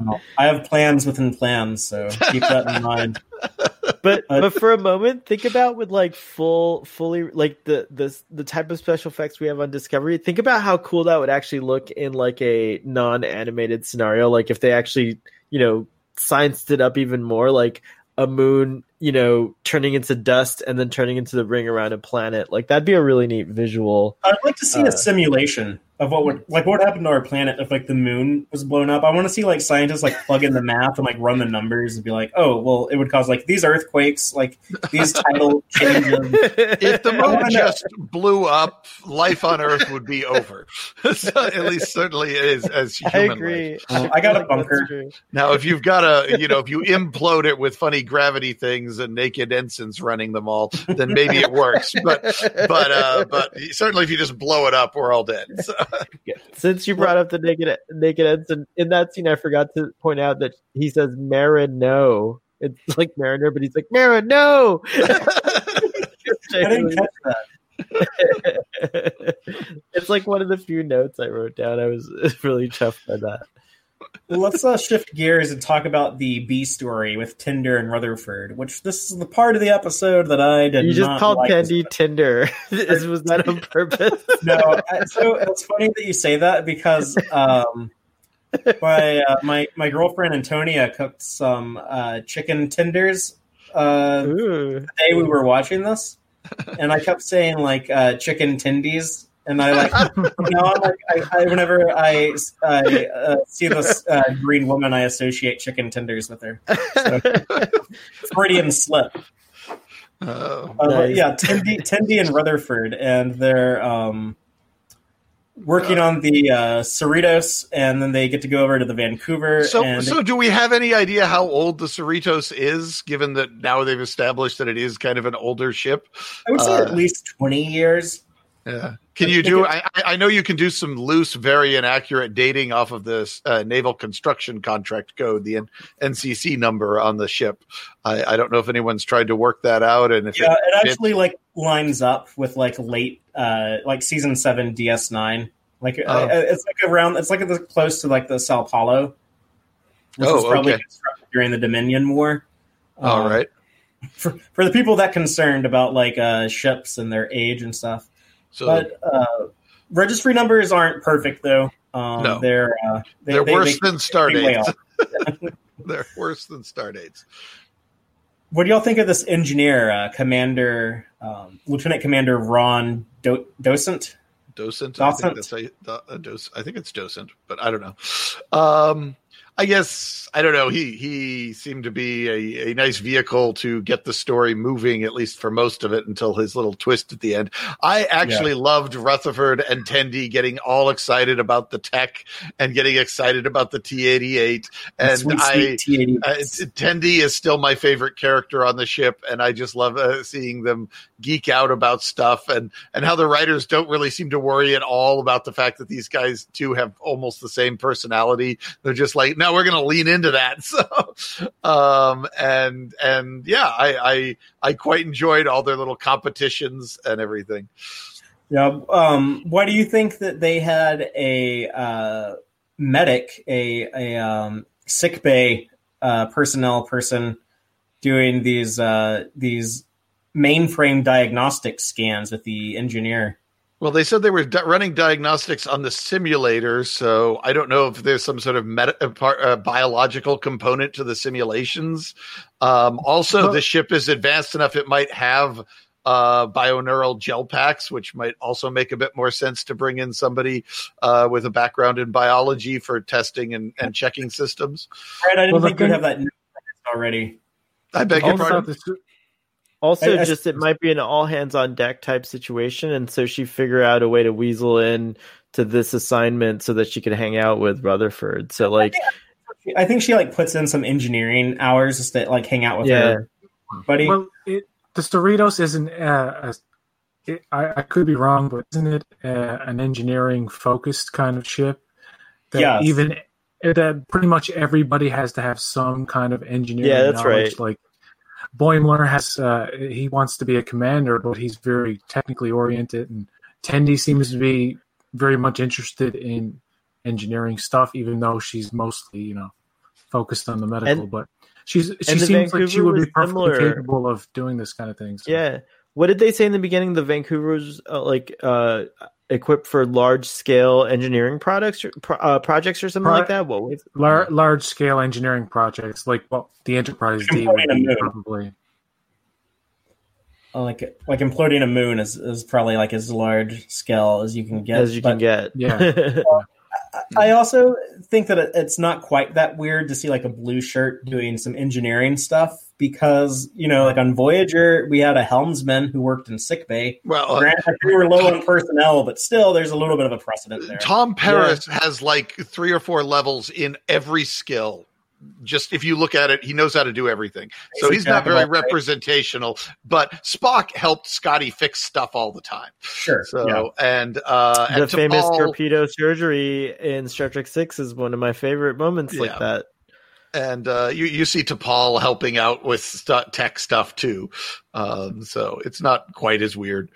Well, I have plans within plans, so keep that in mind. but Uh, but for a moment, think about with like full fully like the the the type of special effects we have on Discovery. Think about how cool that would actually look in like a non animated scenario. Like if they actually you know scienced it up even more, like a moon you know turning into dust and then turning into the ring around a planet. Like that'd be a really neat visual. I'd like to see Uh, a simulation of what would like what would happen to our planet if like the moon was blown up. I want to see like scientists like plug in the math and like run the numbers and be like, oh, well, it would cause like these earthquakes, like these tidal changes. if the moon wanna- just blew up, life on Earth would be over. so, at least certainly it is as I human life. agree. Uh, I got a That's bunker. Now, if you've got a, you know, if you implode it with funny gravity things and naked ensigns running them all, then maybe it works. But, but, uh, but certainly if you just blow it up, we're all dead. So, Since you brought up the naked naked ensign in that scene, I forgot to point out that he says Marino. It's like Mariner, but he's like Marino. I didn't catch that. it's like one of the few notes I wrote down. I was really chuffed by that. Well, let's uh, shift gears and talk about the B story with Tinder and Rutherford, which this is the part of the episode that I did You just called like. Candy Tinder. Was that on purpose? no, so it's funny that you say that because um, my uh, my my girlfriend Antonia cooked some uh, chicken tenders uh, Ooh. the day we were watching this, and I kept saying like uh, chicken tendies, and I like now I'm like I, I whenever I I uh, see this uh, green woman, I associate chicken tenders with her. So, Freudian slip. uh, Uh, Nice. yeah, Tendi, Tendi and Rutherford, and they're um, working on the uh, Cerritos, and then they get to go over to the Vancouver. so, and so do we have any idea how old the Cerritos is, given that now they've established that it is kind of an older ship? I would say uh, at least twenty years. Yeah. Can you do? I, I I know you can do some loose, very inaccurate dating off of this uh, naval construction contract code, the N- NCC number on the ship. I, I don't know if anyone's tried to work that out, and if Yeah, it, it actually like lines up with like late, uh, like season seven DS nine. Like Oh. uh, it's like around, it's like the, close to like the Sao Paulo, which Oh, was probably okay. constructed during the Dominion War. all Um, right. for for the people that concerned about like uh, ships and their age and stuff. So but uh, registry numbers aren't perfect though. Um, No. they're uh, they, they're they- worse they- than star they dates. they're worse than star dates. What do y'all think of this engineer, uh, Commander um, Lieutenant Commander Ron Do- Docent? Docent. I think that's how you, do, uh, doc, I think it's docent, but I don't know. Um, I guess I don't know. He he seemed to be a, a nice vehicle to get the story moving, at least for most of it, until his little twist at the end. I actually loved Rutherford and Tendi getting all excited about the tech and getting excited about the T eighty eight, and Sweet, I. sweet T-80. Uh, Tendi is still my favorite character on the ship, and I just love uh, seeing them geek out about stuff and and how the writers don't really seem to worry at all about the fact that these guys too have almost the same personality. They're just like, no, we're going to lean into that. So, um, and and yeah, I I I quite enjoyed all their little competitions and everything. Yeah. Um, why do you think that they had a uh, medic, a a um, sick bay uh, personnel person doing these uh, these mainframe diagnostic scans with the engineer? Well, they said they were di- running diagnostics on the simulator, so I don't know if there's some sort of meta- uh, part, uh, biological component to the simulations. Um, also, Well- the ship is advanced enough; it might have uh, bioneural gel packs, which might also make a bit more sense to bring in somebody uh, with a background in biology for testing and, and checking systems. Right, I didn't Well, think we'd have that already. I beg your Also, pardon. this- Also, I- I- just it might be an all hands on deck type situation, and so she figure out a way to weasel in to this assignment so that she could hang out with Rutherford. So like, I think she like puts in some engineering hours just to like hang out with Yeah. her buddy. Well, it, the Cerritos isn't. Uh, a, it, I, I could be wrong, but isn't it uh, an engineering focused kind of ship? That Yes. even that pretty much everybody has to have some kind of engineering. Yeah, that's knowledge. right. Like Boimler has, uh, he wants to be a commander, but he's very technically oriented, and Tendi seems to be very much interested in engineering stuff, even though she's mostly, you know, focused on the medical. And- but she's she seems like she would be perfectly similar. capable of doing this kind of thing. So. yeah, what did they say in the beginning? The Vancouver's uh, like uh, equipped for large scale engineering products, or, pro- uh, projects, or something Pro- like that. What was? Lar- large scale engineering projects like well the Enterprise D would a be moon. probably. Uh, like like imploding a moon is, is probably like as large scale as you can get. as you but can get. Yeah. I also think that it's not quite that weird to see like a blue shirt doing some engineering stuff because you know like on Voyager we had a helmsman who worked in sickbay. Well, uh, we were low on personnel, but still there's a little bit of a precedent there. Tom Paris has like three or four levels in every skill. Just if you look at it, he knows how to do everything. So he's not very all trades. representational. But Spock helped Scotty fix stuff all the time. Sure. So yeah. and uh, the and famous Paul- torpedo surgery in Star Trek Six is one of my favorite moments Yeah. like that. and uh, you you see T'Pol helping out with stu- tech stuff too. Um, so it's not quite as weird.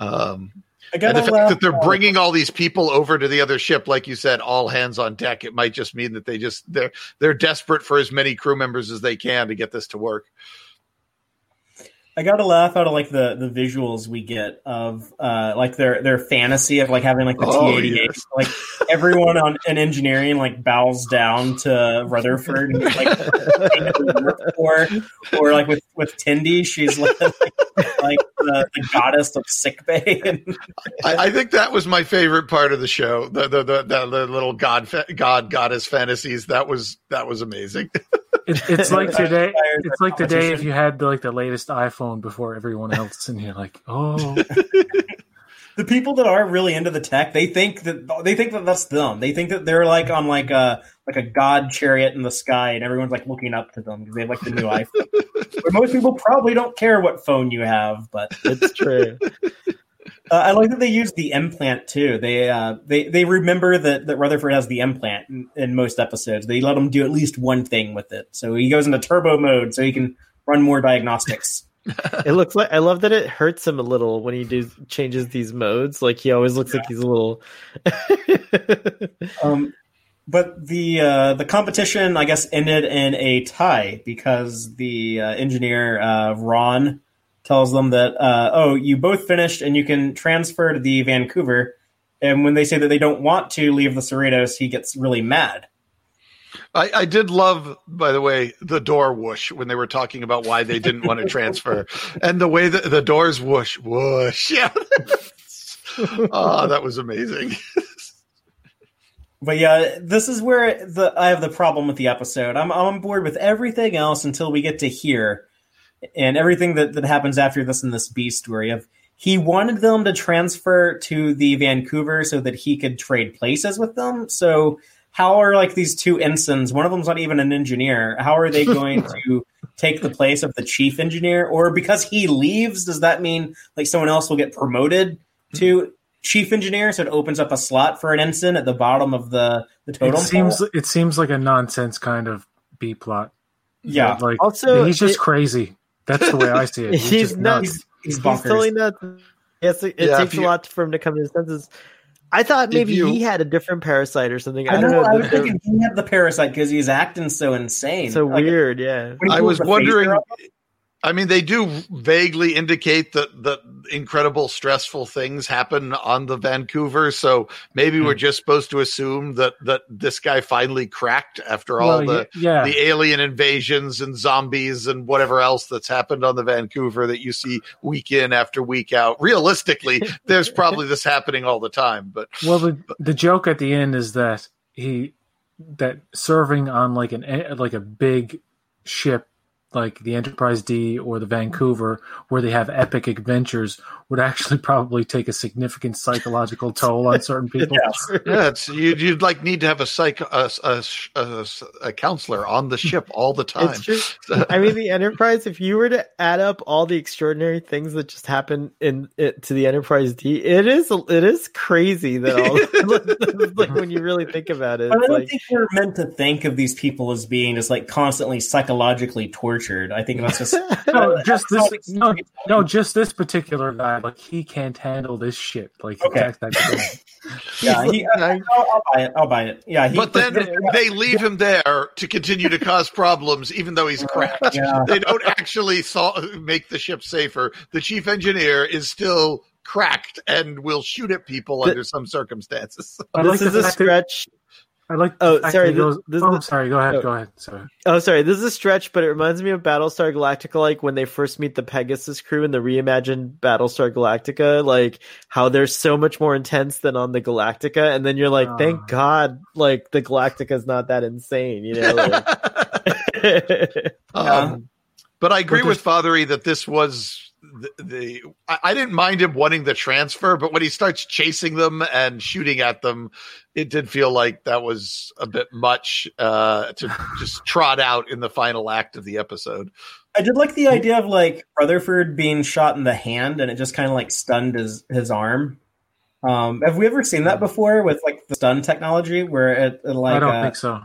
Um, I and the fact that they're bringing all these people over to the other ship, like you said, all hands on deck, it might just mean that they just they're they're desperate for as many crew members as they can to get this to work. I gotta laugh out of like the the visuals we get of uh like their their fantasy of like having like the Oh, T eighty eight yes. like everyone on in engineering like bows down to Rutherford and like or or like with with Tendi she's like like the, the goddess of sickbay I, I think that was my favorite part of the show. The the the, the, the little god god goddess fantasies. That was that was amazing. It, it's like today. It's like the day if you had the, like the latest iPhone before everyone else, and you're like, oh, the people that are really into the tech they think that they think that that's them they think that they're like on like a like a god chariot in the sky and everyone's like looking up to them because they have like the new iphone but most people probably don't care what phone you have but It's true. Uh, i like that they use the implant too they uh they they remember that that rutherford has the implant in, in most episodes they let him do at least one thing with it so he goes into turbo mode so he can run more diagnostics it looks like I love that it hurts him a little when he does changes these modes. Like he always looks like he's a little. Um, but the uh, the competition, I guess, ended in a tie because the uh, engineer uh, Ron tells them that uh, oh, you both finished and you can transfer to the Vancouver. And when they say that they don't want to leave the Cerritos, he gets really mad. I, I did love, by the way, the door whoosh when they were talking about why they didn't want to transfer, and the way that the doors whoosh whoosh. Yeah, oh, that was amazing. But yeah, this is where the I have the problem with the episode. I'm I'm on board with everything else until we get to here, and everything that, that happens after this in this B story. Of he wanted them to transfer to the Vancouver so that he could trade places with them. So how are like these two ensigns? One of them's not even an engineer. How are they going to take the place of the chief engineer? Or because he leaves, does that mean like someone else will get promoted hmm. to chief engineer? So it opens up a slot for an ensign at the bottom of the the totem. it seems pole? it seems like a nonsense kind of B plot. yeah. like Also, he's just it- crazy. That's the way I see it. He's, He's nuts. nuts. He's He's bonkers. totally nuts. Yes, it, it Yeah, takes if a lot for him to come to his senses. I thought maybe you- he had a different parasite or something. I, I don't know. know. I was thinking he had the parasite because he's acting so insane. so Like, weird. Yeah. I was wondering. up- I mean, they do vaguely indicate that that incredible stressful things happen on the Vancouver. So maybe we're hmm. just supposed to assume that that this guy finally cracked after all Well, the yeah, the alien invasions and zombies and whatever else that's happened on the Vancouver that you see week in after week out. Realistically, there's probably this happening all the time, but Well, the the joke at the end is that he that serving on like an like a big ship like the Enterprise D or the Vancouver, where they have epic adventures, would actually probably take a significant psychological toll on certain people. Yes. yeah, it's you'd, you'd like need to have a psych a, a, a, a counselor on the ship all the time. I mean, the Enterprise. If you were to add up all the extraordinary things that just happen in it to the Enterprise D, it is it is crazy that all like when you really think about it. I don't like, think we're meant to think of these people as being just like constantly psychologically tortured. I think that's just No, just this. No, no, just this particular guy. Like he can't handle this shit. Like Okay. that, that yeah. He, I'll, I'll buy it. I'll buy it. Yeah. He, but then they leave him there to continue to cause problems, even though he's cracked. Yeah. They don't actually sol- make the ship safer. The chief engineer is still cracked and will shoot at people The- under some circumstances. This like is a fact that- stretch. I like. Oh, the sorry, that this- this- oh, sorry. Go ahead. oh. Go ahead. Sorry. Oh, sorry. This is a stretch, but it reminds me of Battlestar Galactica, like when they first meet the Pegasus crew in the reimagined Battlestar Galactica, like how they're so much more intense than on the Galactica, and then you're like, thank Ah. God, like the Galactica is not that insane, you know? Like, Um, but I agree But with Fathery that this was the, the I, I didn't mind him wanting the transfer, but when he starts chasing them and shooting at them, it did feel like that was a bit much uh, to just trot out in the final act of the episode. I did like the idea of like Rutherford being shot in the hand and it just kind of like stunned his his arm. Um, have we ever seen that before with like the stun technology where it, it like I don't uh, think so.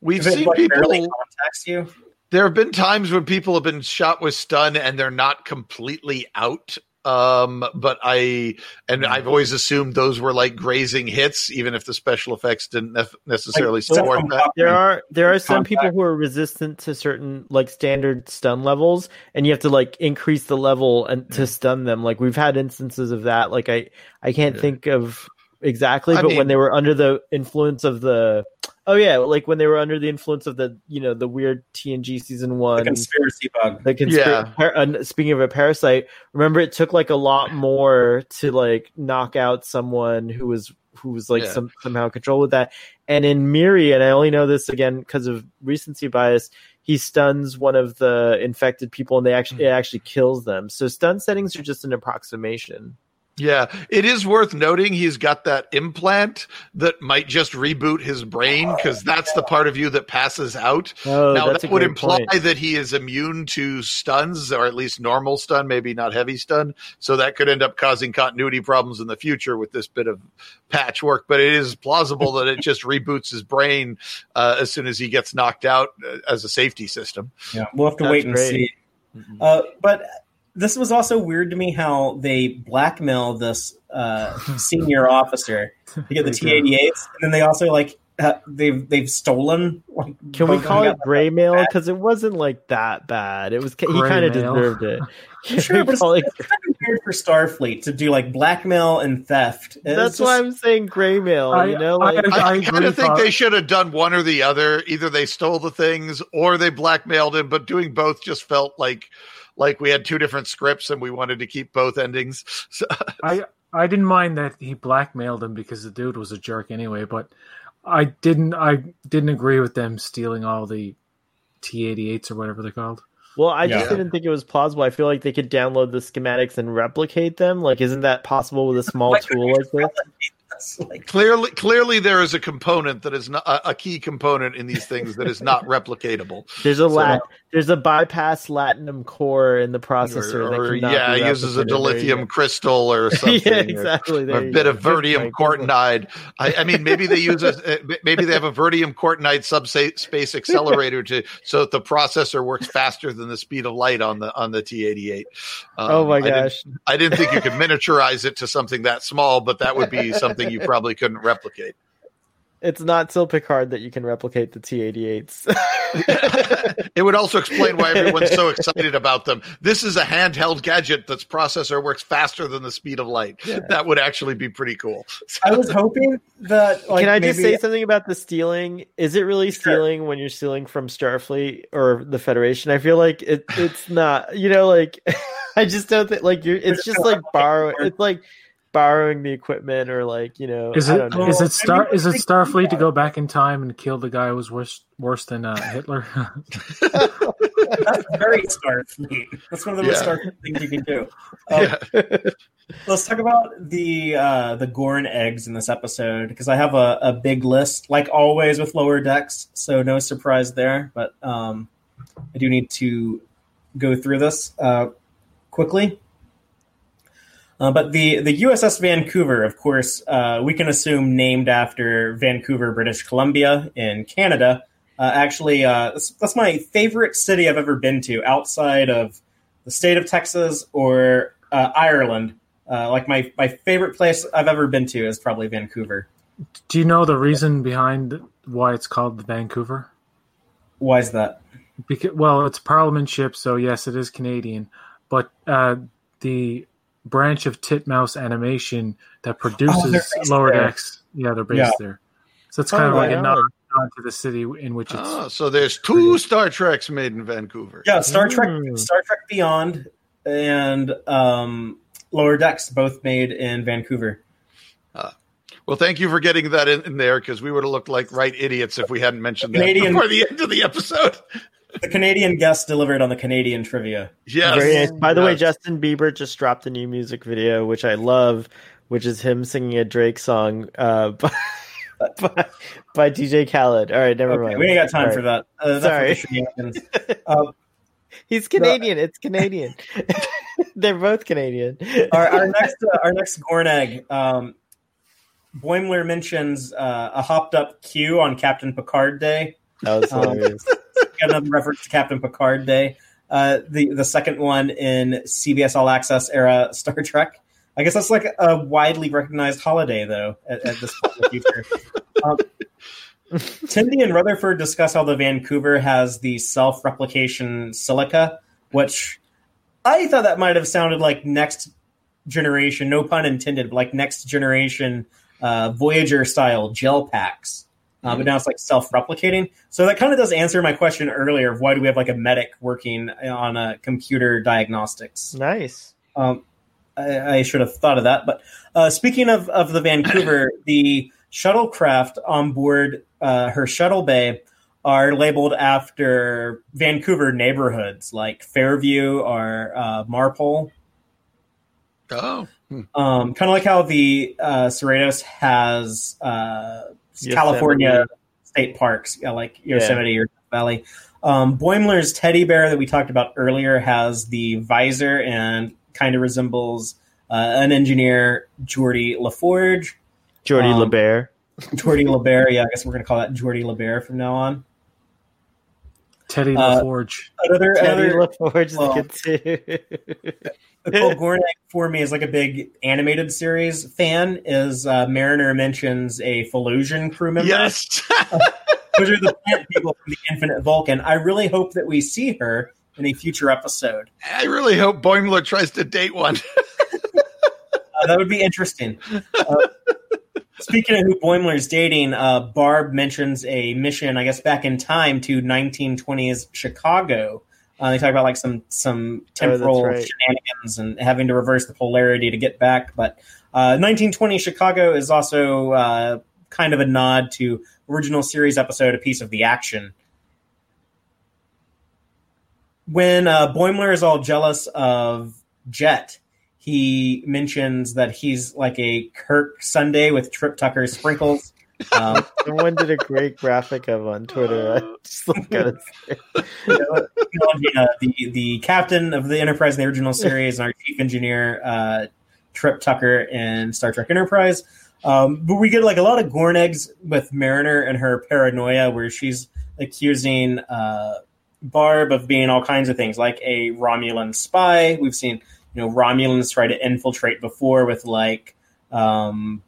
We've if it seen like, people. barely contacts you? There have been times when people have been shot with stun and they're not completely out. Um, but I and I've always assumed those were like grazing hits, even if the special effects didn't nef- necessarily Like, support that. there are there are some people who are resistant to certain like standard stun levels, and you have to like increase the level and to stun them. Like we've had instances of that. Like I I can't Yeah. think of exactly, I but mean- when they were under the influence of the oh yeah, like when they were under the influence of the you know the weird TNG season The one. conspiracy bug. The conspir- Yeah. par- uh, speaking of a parasite, remember it took like a lot more to like knock out someone who was who was like Yeah. some somehow controlled with that. And in Miri, and I only know this again because of recency bias, he stuns one of the infected people, and they actually it actually kills them. So stun settings are just an approximation. Yeah, it is worth noting he's got that implant that might just reboot his brain because that's the part of you that passes out. Oh, now that would imply point. that he is immune to stuns or at least normal stun, maybe not heavy stun. So that could end up causing continuity problems in the future with this bit of patchwork. But it is plausible that it just reboots his brain uh, as soon as he gets knocked out uh, as a safety system. Yeah, we'll have to That's wait and great. see. Uh, but this was also weird to me how they blackmail this uh, senior officer to get the They. T-88s, and then they also like uh, they've they've stolen. Like, Can we call it got- gray mail? Because it wasn't like that bad. It was he kind of deserved it. Can Sure, we but it's, call it- it's kind of weird for Starfleet to do like blackmail and theft. It's that's just- why I'm saying gray mail. I- you know, I- like I, I kind of think they should have done one or the other. Either they stole the things or they blackmailed him, but doing both just felt like like we had two different scripts and we wanted to keep both endings. So, I I didn't mind that he blackmailed him because the dude was a jerk anyway, but I didn't I didn't agree with them stealing all the T88s or whatever they're called. Well, I just Yeah. didn't think it was plausible. I feel like they could download the schematics and replicate them. Like, isn't that possible with a small tool like this? It's like clearly, clearly, there is a component that is not a, a key component in these things that is not replicatable. There's a lat, there's a bypass latinum core in the processor. or, that yeah, it uses a dilithium crystal or something. yeah, exactly. or a bit go. of Good verterium point, good point. cortenide. I, I mean, maybe they use a maybe they have a verterium cortenide subspace accelerator to so that the processor works faster than the speed of light on the on the T88. Um, Oh my I didn't- gosh! I didn't think you could miniaturize it to something that small, but that would be something you probably couldn't replicate. It's not till Picard that you can replicate the T-88s. it would also explain why everyone's so excited about them. This is a handheld gadget that's processor works faster than the speed of light. Yeah. That would actually be pretty cool. I was hoping that. Like, can I just say something about the stealing? Is it really Sure. stealing when you're stealing from Starfleet or the Federation? I feel like it, it's not. You know, like I just don't think like you're. It's just like borrow. It's like borrowing the equipment or like you know. Is I it don't know. is it Star is it Starfleet to go back in time and kill the guy who was worse worse than uh, Hitler? That's very Starfleet. That's one of the most Starfleet things you can do. Um, Let's talk about the uh, the Gorn eggs in this episode because I have a, a big list, like always with lower decks. So no surprise there, but um, I do need to go through this uh, quickly. Uh, but the the USS Vancouver, of course, uh, we can assume named after Vancouver, British Columbia in Canada. Uh, actually, uh, that's, that's my favorite city I've ever been to outside of the state of Texas or uh, Ireland. Uh, like my, my favorite place I've ever been to is probably Vancouver. Do you know the reason behind why it's called the Vancouver? Why is that? Because well, it's a Parliament ship, so yes, it is Canadian. But uh, the branch of Titmouse Animation that Oh, produces based Lower there. Decks, yeah, they're based Yeah. there. So it's kind of Oh, like right a nod, to the city in which it's. Oh, so there's two Star Treks made in Vancouver. Yeah, Star Trek, Mm. Star Trek Beyond, and um, Lower Decks both made in Vancouver. Well, thank you for getting that in, in there because we would have looked like right idiots if we hadn't mentioned that Canadian- before the end of the episode. The Canadian guest delivered on the Canadian trivia. Yes. Very nice. By the way, Justin Bieber just dropped a new music video, which I love, which is him singing a Drake song uh, by, by, by DJ Khaled. All right, never Okay, mind. we ain't got time All for right. that. Uh, Sorry. what the shenanigans. Uh, He's Canadian. It's Canadian. They're both Canadian. our, our next uh, our next Gorn egg. Um, Boimler mentions uh, a hopped up Q on Captain Picard Day. That was Um, hilarious. Got another reference to Captain Picard Day. Uh, the the second one in CBS All Access era Star Trek. I guess that's like a widely recognized holiday, though, at, at this point in the future. Um, Tendi and Rutherford discuss how the Vancouver has the self replication silica, which I thought that might have sounded like next generation, no pun intended, but like next generation uh, Voyager style gel packs. Uh, but now it's like self replicating. So that kind of does answer my question earlier of why do we have like a medic working on a computer diagnostics? Nice. Um, I, I should have thought of that. But uh, speaking of, of the Vancouver, the shuttlecraft on board uh, her shuttle bay are labeled after Vancouver neighborhoods like Fairview or uh, Marpole. Oh. Hmm. Um, kind of like how the uh, Cerritos has uh, Yosemite. California state parks, yeah, like Yosemite or Death Valley. Um, Boimler's teddy bear that we talked about earlier has the visor and kind of resembles uh, an engineer, Geordi LaForge. Geordi Um, LeBear. Geordi LeBear, yeah, I guess we're going to call that Geordi LeBear from now on. Teddy uh, LaForge. Another, Teddy another LaForge is well, good too. the cool Gorn egg for me is like a big animated series fan. Is uh, Mariner mentions a Phylosian crew member? Yes. Those are the plant people from the Infinite Vulcan. I really hope that we see her in a future episode. I really hope Boimler tries to date one. Uh, that would be interesting. Uh, speaking of who Boimler's dating, uh, Barb mentions a mission, I guess, back in time to 1920s Chicago. Uh, they talk about like some some temporal right. shenanigans and having to reverse the polarity to get back. But uh, 1920 Chicago is also uh, kind of a nod to original series episode, A Piece of the Action. When uh, Boimler is all jealous of Jet, he mentions that he's like a Kirk Sundae with Trip Tucker sprinkles. Um, Someone did a great graphic of on Twitter. I just gotta say. acknowledging, uh, the the captain of the Enterprise in the original series and our chief engineer uh, Trip Tucker in Star Trek Enterprise. Um, but we get like a lot of Gorn eggs with Mariner and her paranoia, where she's accusing uh, Barb of being all kinds of things, like a Romulan spy. We've seen you know Romulans try to infiltrate before with like um,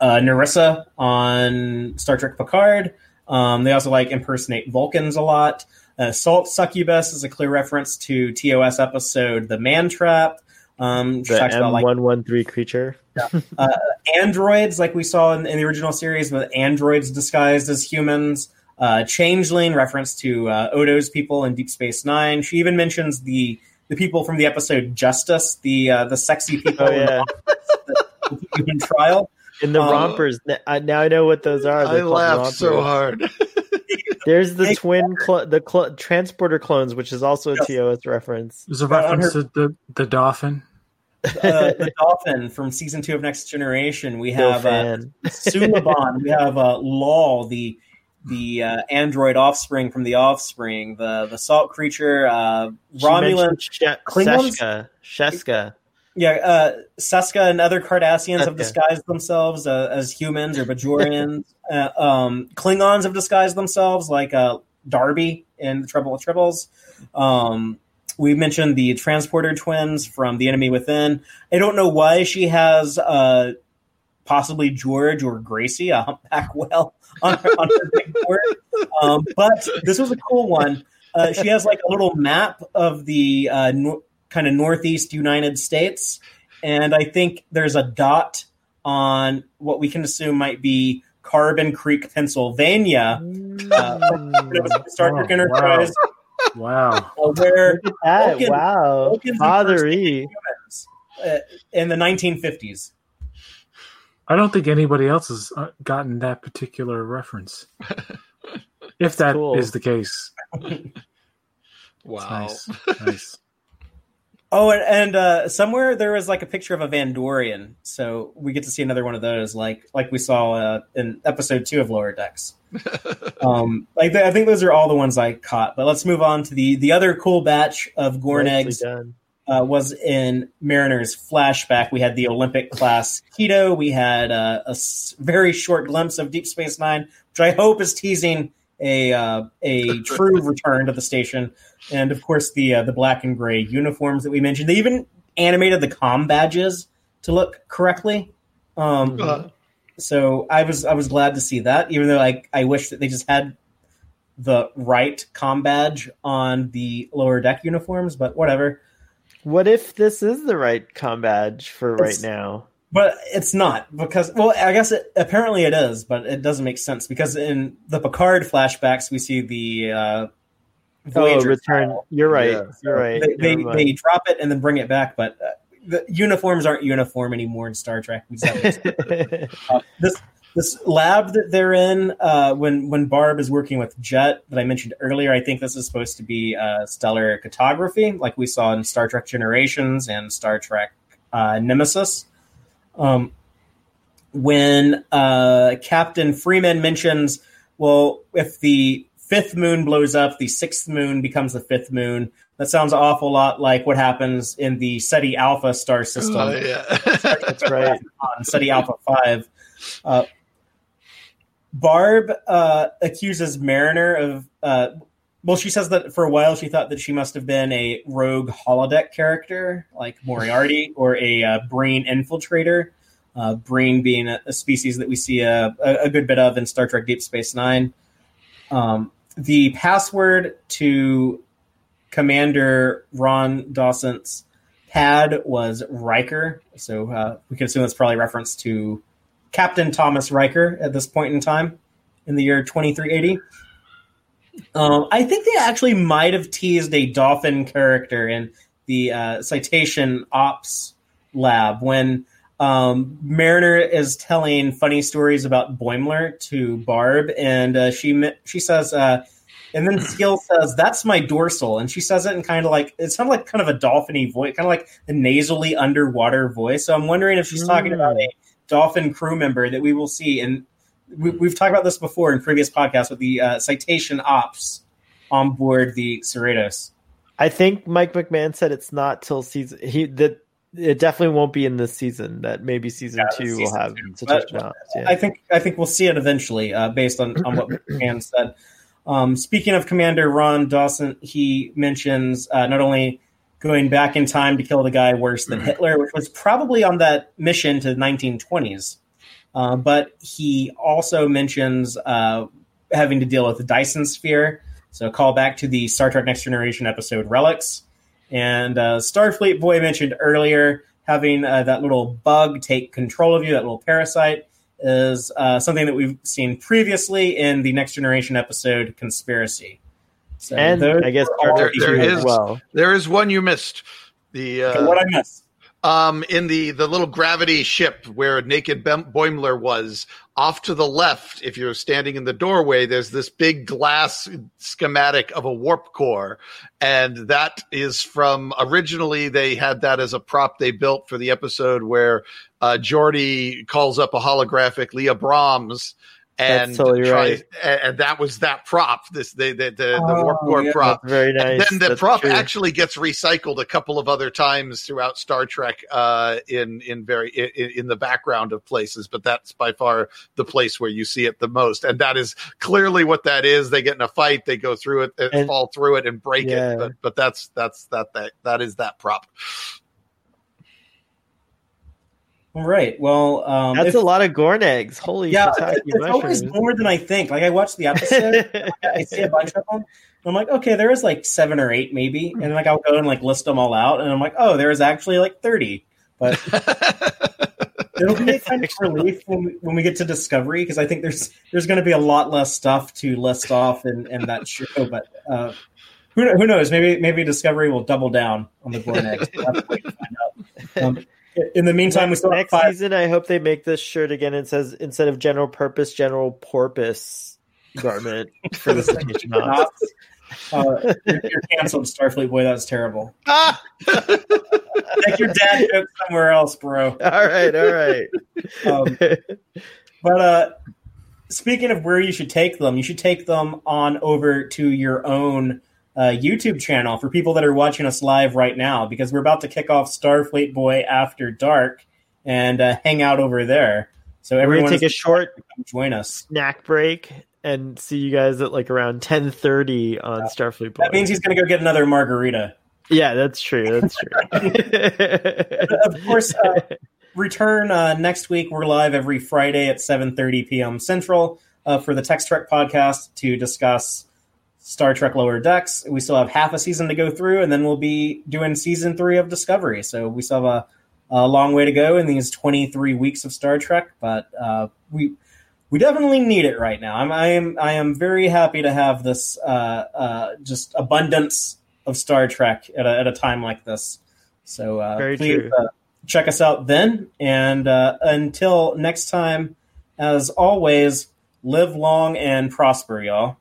uh, Narissa on Star Trek Picard. Um, they also like impersonate Vulcans a lot. Uh, Salt Succubus is a clear reference to TOS episode The Man Trap. Um, The talks about, M like one one three creature. androids, like we saw in, in the original series, with androids disguised as humans. Uh, Changeling, reference to uh, Odo's people in Deep Space Nine. She even mentions the the people from the episode Justice, the uh, the sexy people Oh yeah, in the human trial. In the Um, rompers. N- I, now I know what those are. I They're called laughed so hard. There's the twin, cl- the cl- transporter clones, which is also a Yes. TOS reference. There's a But on reference to the, the dolphin. Uh, the dolphin from season two of Next Generation. We Bill have uh, fan. Suliban. we have uh, Lal, the the uh, android offspring from the Offspring. The the salt creature. Uh, Romulan. mentioned She- Klingons? Sheshka. Sheska. Yeah, uh, Seska and other Cardassians have disguised themselves uh, as humans or Bajorians. uh, um, Klingons have disguised themselves, like uh, Darvin in The Trouble with Tribbles. Um, we mentioned the transporter twins from The Enemy Within. I don't know why she has uh, possibly George or Gracie, a humpback whale, on her, on her big board. Um, but this was a cool one. Uh, she has like a little map of the uh, kind of northeast United States, and I think there's a dot on what we can assume might be Carbon Creek, Pennsylvania, uh, Star Trek Oh, Enterprise, Wow. uh, where Look at. Vulcan- wow. Vulcans Father impersonate E. humans uh, in the 1950s. I don't think anybody else has uh, gotten that particular reference. If that is cool. the case, Wow. nice, nice. Oh, and, and uh, somewhere there was like a picture of a Vandorian, so we get to see another one of those, like like we saw uh, in episode two of Lower Decks. um, like I think those are all the ones I caught. But let's move on to the the other cool batch of Gorn eggs. uh, was in Mariners flashback. We had the Olympic class Quito. We had uh, a s- very short glimpse of Deep Space Nine, which I hope is teasing a uh, a true return to the station. And of course, the uh, the black and gray uniforms that we mentioned. They even animated the com badges to look correctly. Um, Uh, so I was I was glad to see that, even though I I wish that they just had the right com badge on the lower deck uniforms, but whatever. What if this is the right com badge for right now? But it's not because well, I guess it, apparently it is, but it doesn't make sense because in the Picard flashbacks we see the uh, Oh, return. style. You're right. Yeah. You're right. They, they, Never they drop it and then bring it back, but uh, the uniforms aren't uniform anymore in Star Trek. We just have to- uh, this this lab that they're in uh, when when Barb is working with Jet that I mentioned earlier, I think this is supposed to be uh, stellar cartography, like we saw in Star Trek Generations and Star Trek uh, Nemesis. Um, when uh, Captain Freeman mentions, well, if the fifth moon blows up, the sixth moon becomes the fifth moon. That sounds an awful lot like what happens in the Ceti Alpha star system oh, yeah. That's right. on Ceti Alpha 5. Uh, Barb uh, accuses Mariner of. Uh, well, she says that for a while she thought that she must have been a rogue holodeck character like Moriarty or a uh, Breen infiltrator. Uh, Breen being a, a species that we see a, a, a good bit of in Star Trek Deep Space Nine. Um, the password to Commander Ron Dawson's pad was Riker, so uh, we can assume that's probably reference to Captain Thomas Riker at this point in time in the year 2380. Um, I think they actually might have teased a dolphin character in the uh, cetacean ops lab when um, Mariner is telling funny stories about Boimler to Barb, and uh, she she says, uh, and then Skill says, "That's my dorsal," and she says it in kind of like it sounds like kind of a dolphiny voice, kind of like a nasally underwater voice. So I'm wondering if she's talking about a dolphin crew member that we will see, and we, we've talked about this before in previous podcasts with the uh, cetacean ops on board the Cerritos. I think Mike McMahan said it's not till season. He that it definitely won't be in this season. That maybe season Yeah, two season will have two. But. Yeah. I think I think we'll see it eventually, uh, based on, on what McMahan said. Um, speaking of Commander Ron Dawson, he mentions uh, not only going back in time to kill the guy worse than Hitler, which was probably on that mission to the 1920s. Uh, but he also mentions uh, having to deal with the Dyson sphere. So, call back to the Star Trek Next Generation episode Relics. And uh, Starfleet Boy mentioned earlier having uh, that little bug take control of you, that little parasite, is uh, something that we've seen previously in the Next Generation episode Conspiracy. So and I guess there, there is well. there is one you missed. The okay, what I missed um, in the the little gravity ship where Naked Boimler was off to the left. If you're standing in the doorway, there's this big glass schematic of a warp core, and that is from originally they had that as a prop they built for the episode where uh, Geordi calls up a holographic Leah Brahms and totally try, right. and that was that prop this the the, the, oh, the warp core yeah, prop very nice and then the that's prop true. actually gets recycled a couple of other times throughout star trek uh, in in very in, in, the background of places but that's by far the place where you see it the most and that is clearly what that is they get in a fight they go through it and, and fall through it and break yeah. it but, but that's that's that that that is that prop Right. Well, um, that's if, a lot of Gorn eggs. Holy yeah, it's, it's always more than I think. Like I watched the episode, I see a bunch of them. I'm like, okay, there is like seven or eight maybe, and like I'll go and like list them all out, and I'm like, oh, there is actually like thirty. But it'll be a kind of relief when we, when we get to Discovery because I think there's there's going to be a lot less stuff to list off in, in that show. But uh, who who knows? Maybe maybe Discovery will double down on the Gorn eggs. We'll um, in the meantime, we still next five... season. I hope they make this shirt again and says instead of general purpose, general porpoise garment for the station uh, you're, you're, canceled, Starfleet boy. That was terrible. Take your dad joke somewhere else, bro. All right, all right. Um, but uh, speaking of where you should take them, you should take them on over to your own uh, YouTube channel for people that are watching us live right now because we're about to kick off Starfleet Boy After Dark and uh, hang out over there. So everyone take a short join us snack break and see you guys at like around ten thirty on yeah. Starfleet Boy. That means he's going to go get another margarita. Yeah, that's true. That's true. of course, uh, return uh, next week. We're live every Friday at seven thirty p.m. Central uh, for the Text Trek podcast to discuss Star Trek Lower Decks. We still have half a season to go through, and then we'll be doing season three of Discovery. So we still have a, a long way to go in these 23 weeks of Star Trek, but uh, we we definitely need it right now. I'm, I am I am very happy to have this uh, uh, just abundance of Star Trek at a, at a time like this. So uh, please uh, check us out then, and uh, until next time, as always, live long and prosper, y'all.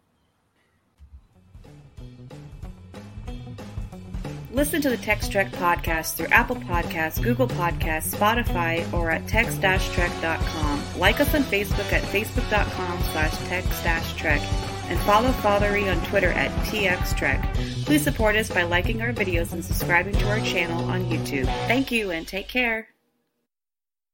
Listen to the Text Trek podcast through Apple Podcasts, Google Podcasts, Spotify, or at text-trek.com. Like us on Facebook at facebook.com slash text-trek and follow Fathery on Twitter at txtrek. Please support us by liking our videos and subscribing to our channel on YouTube. Thank you and take care.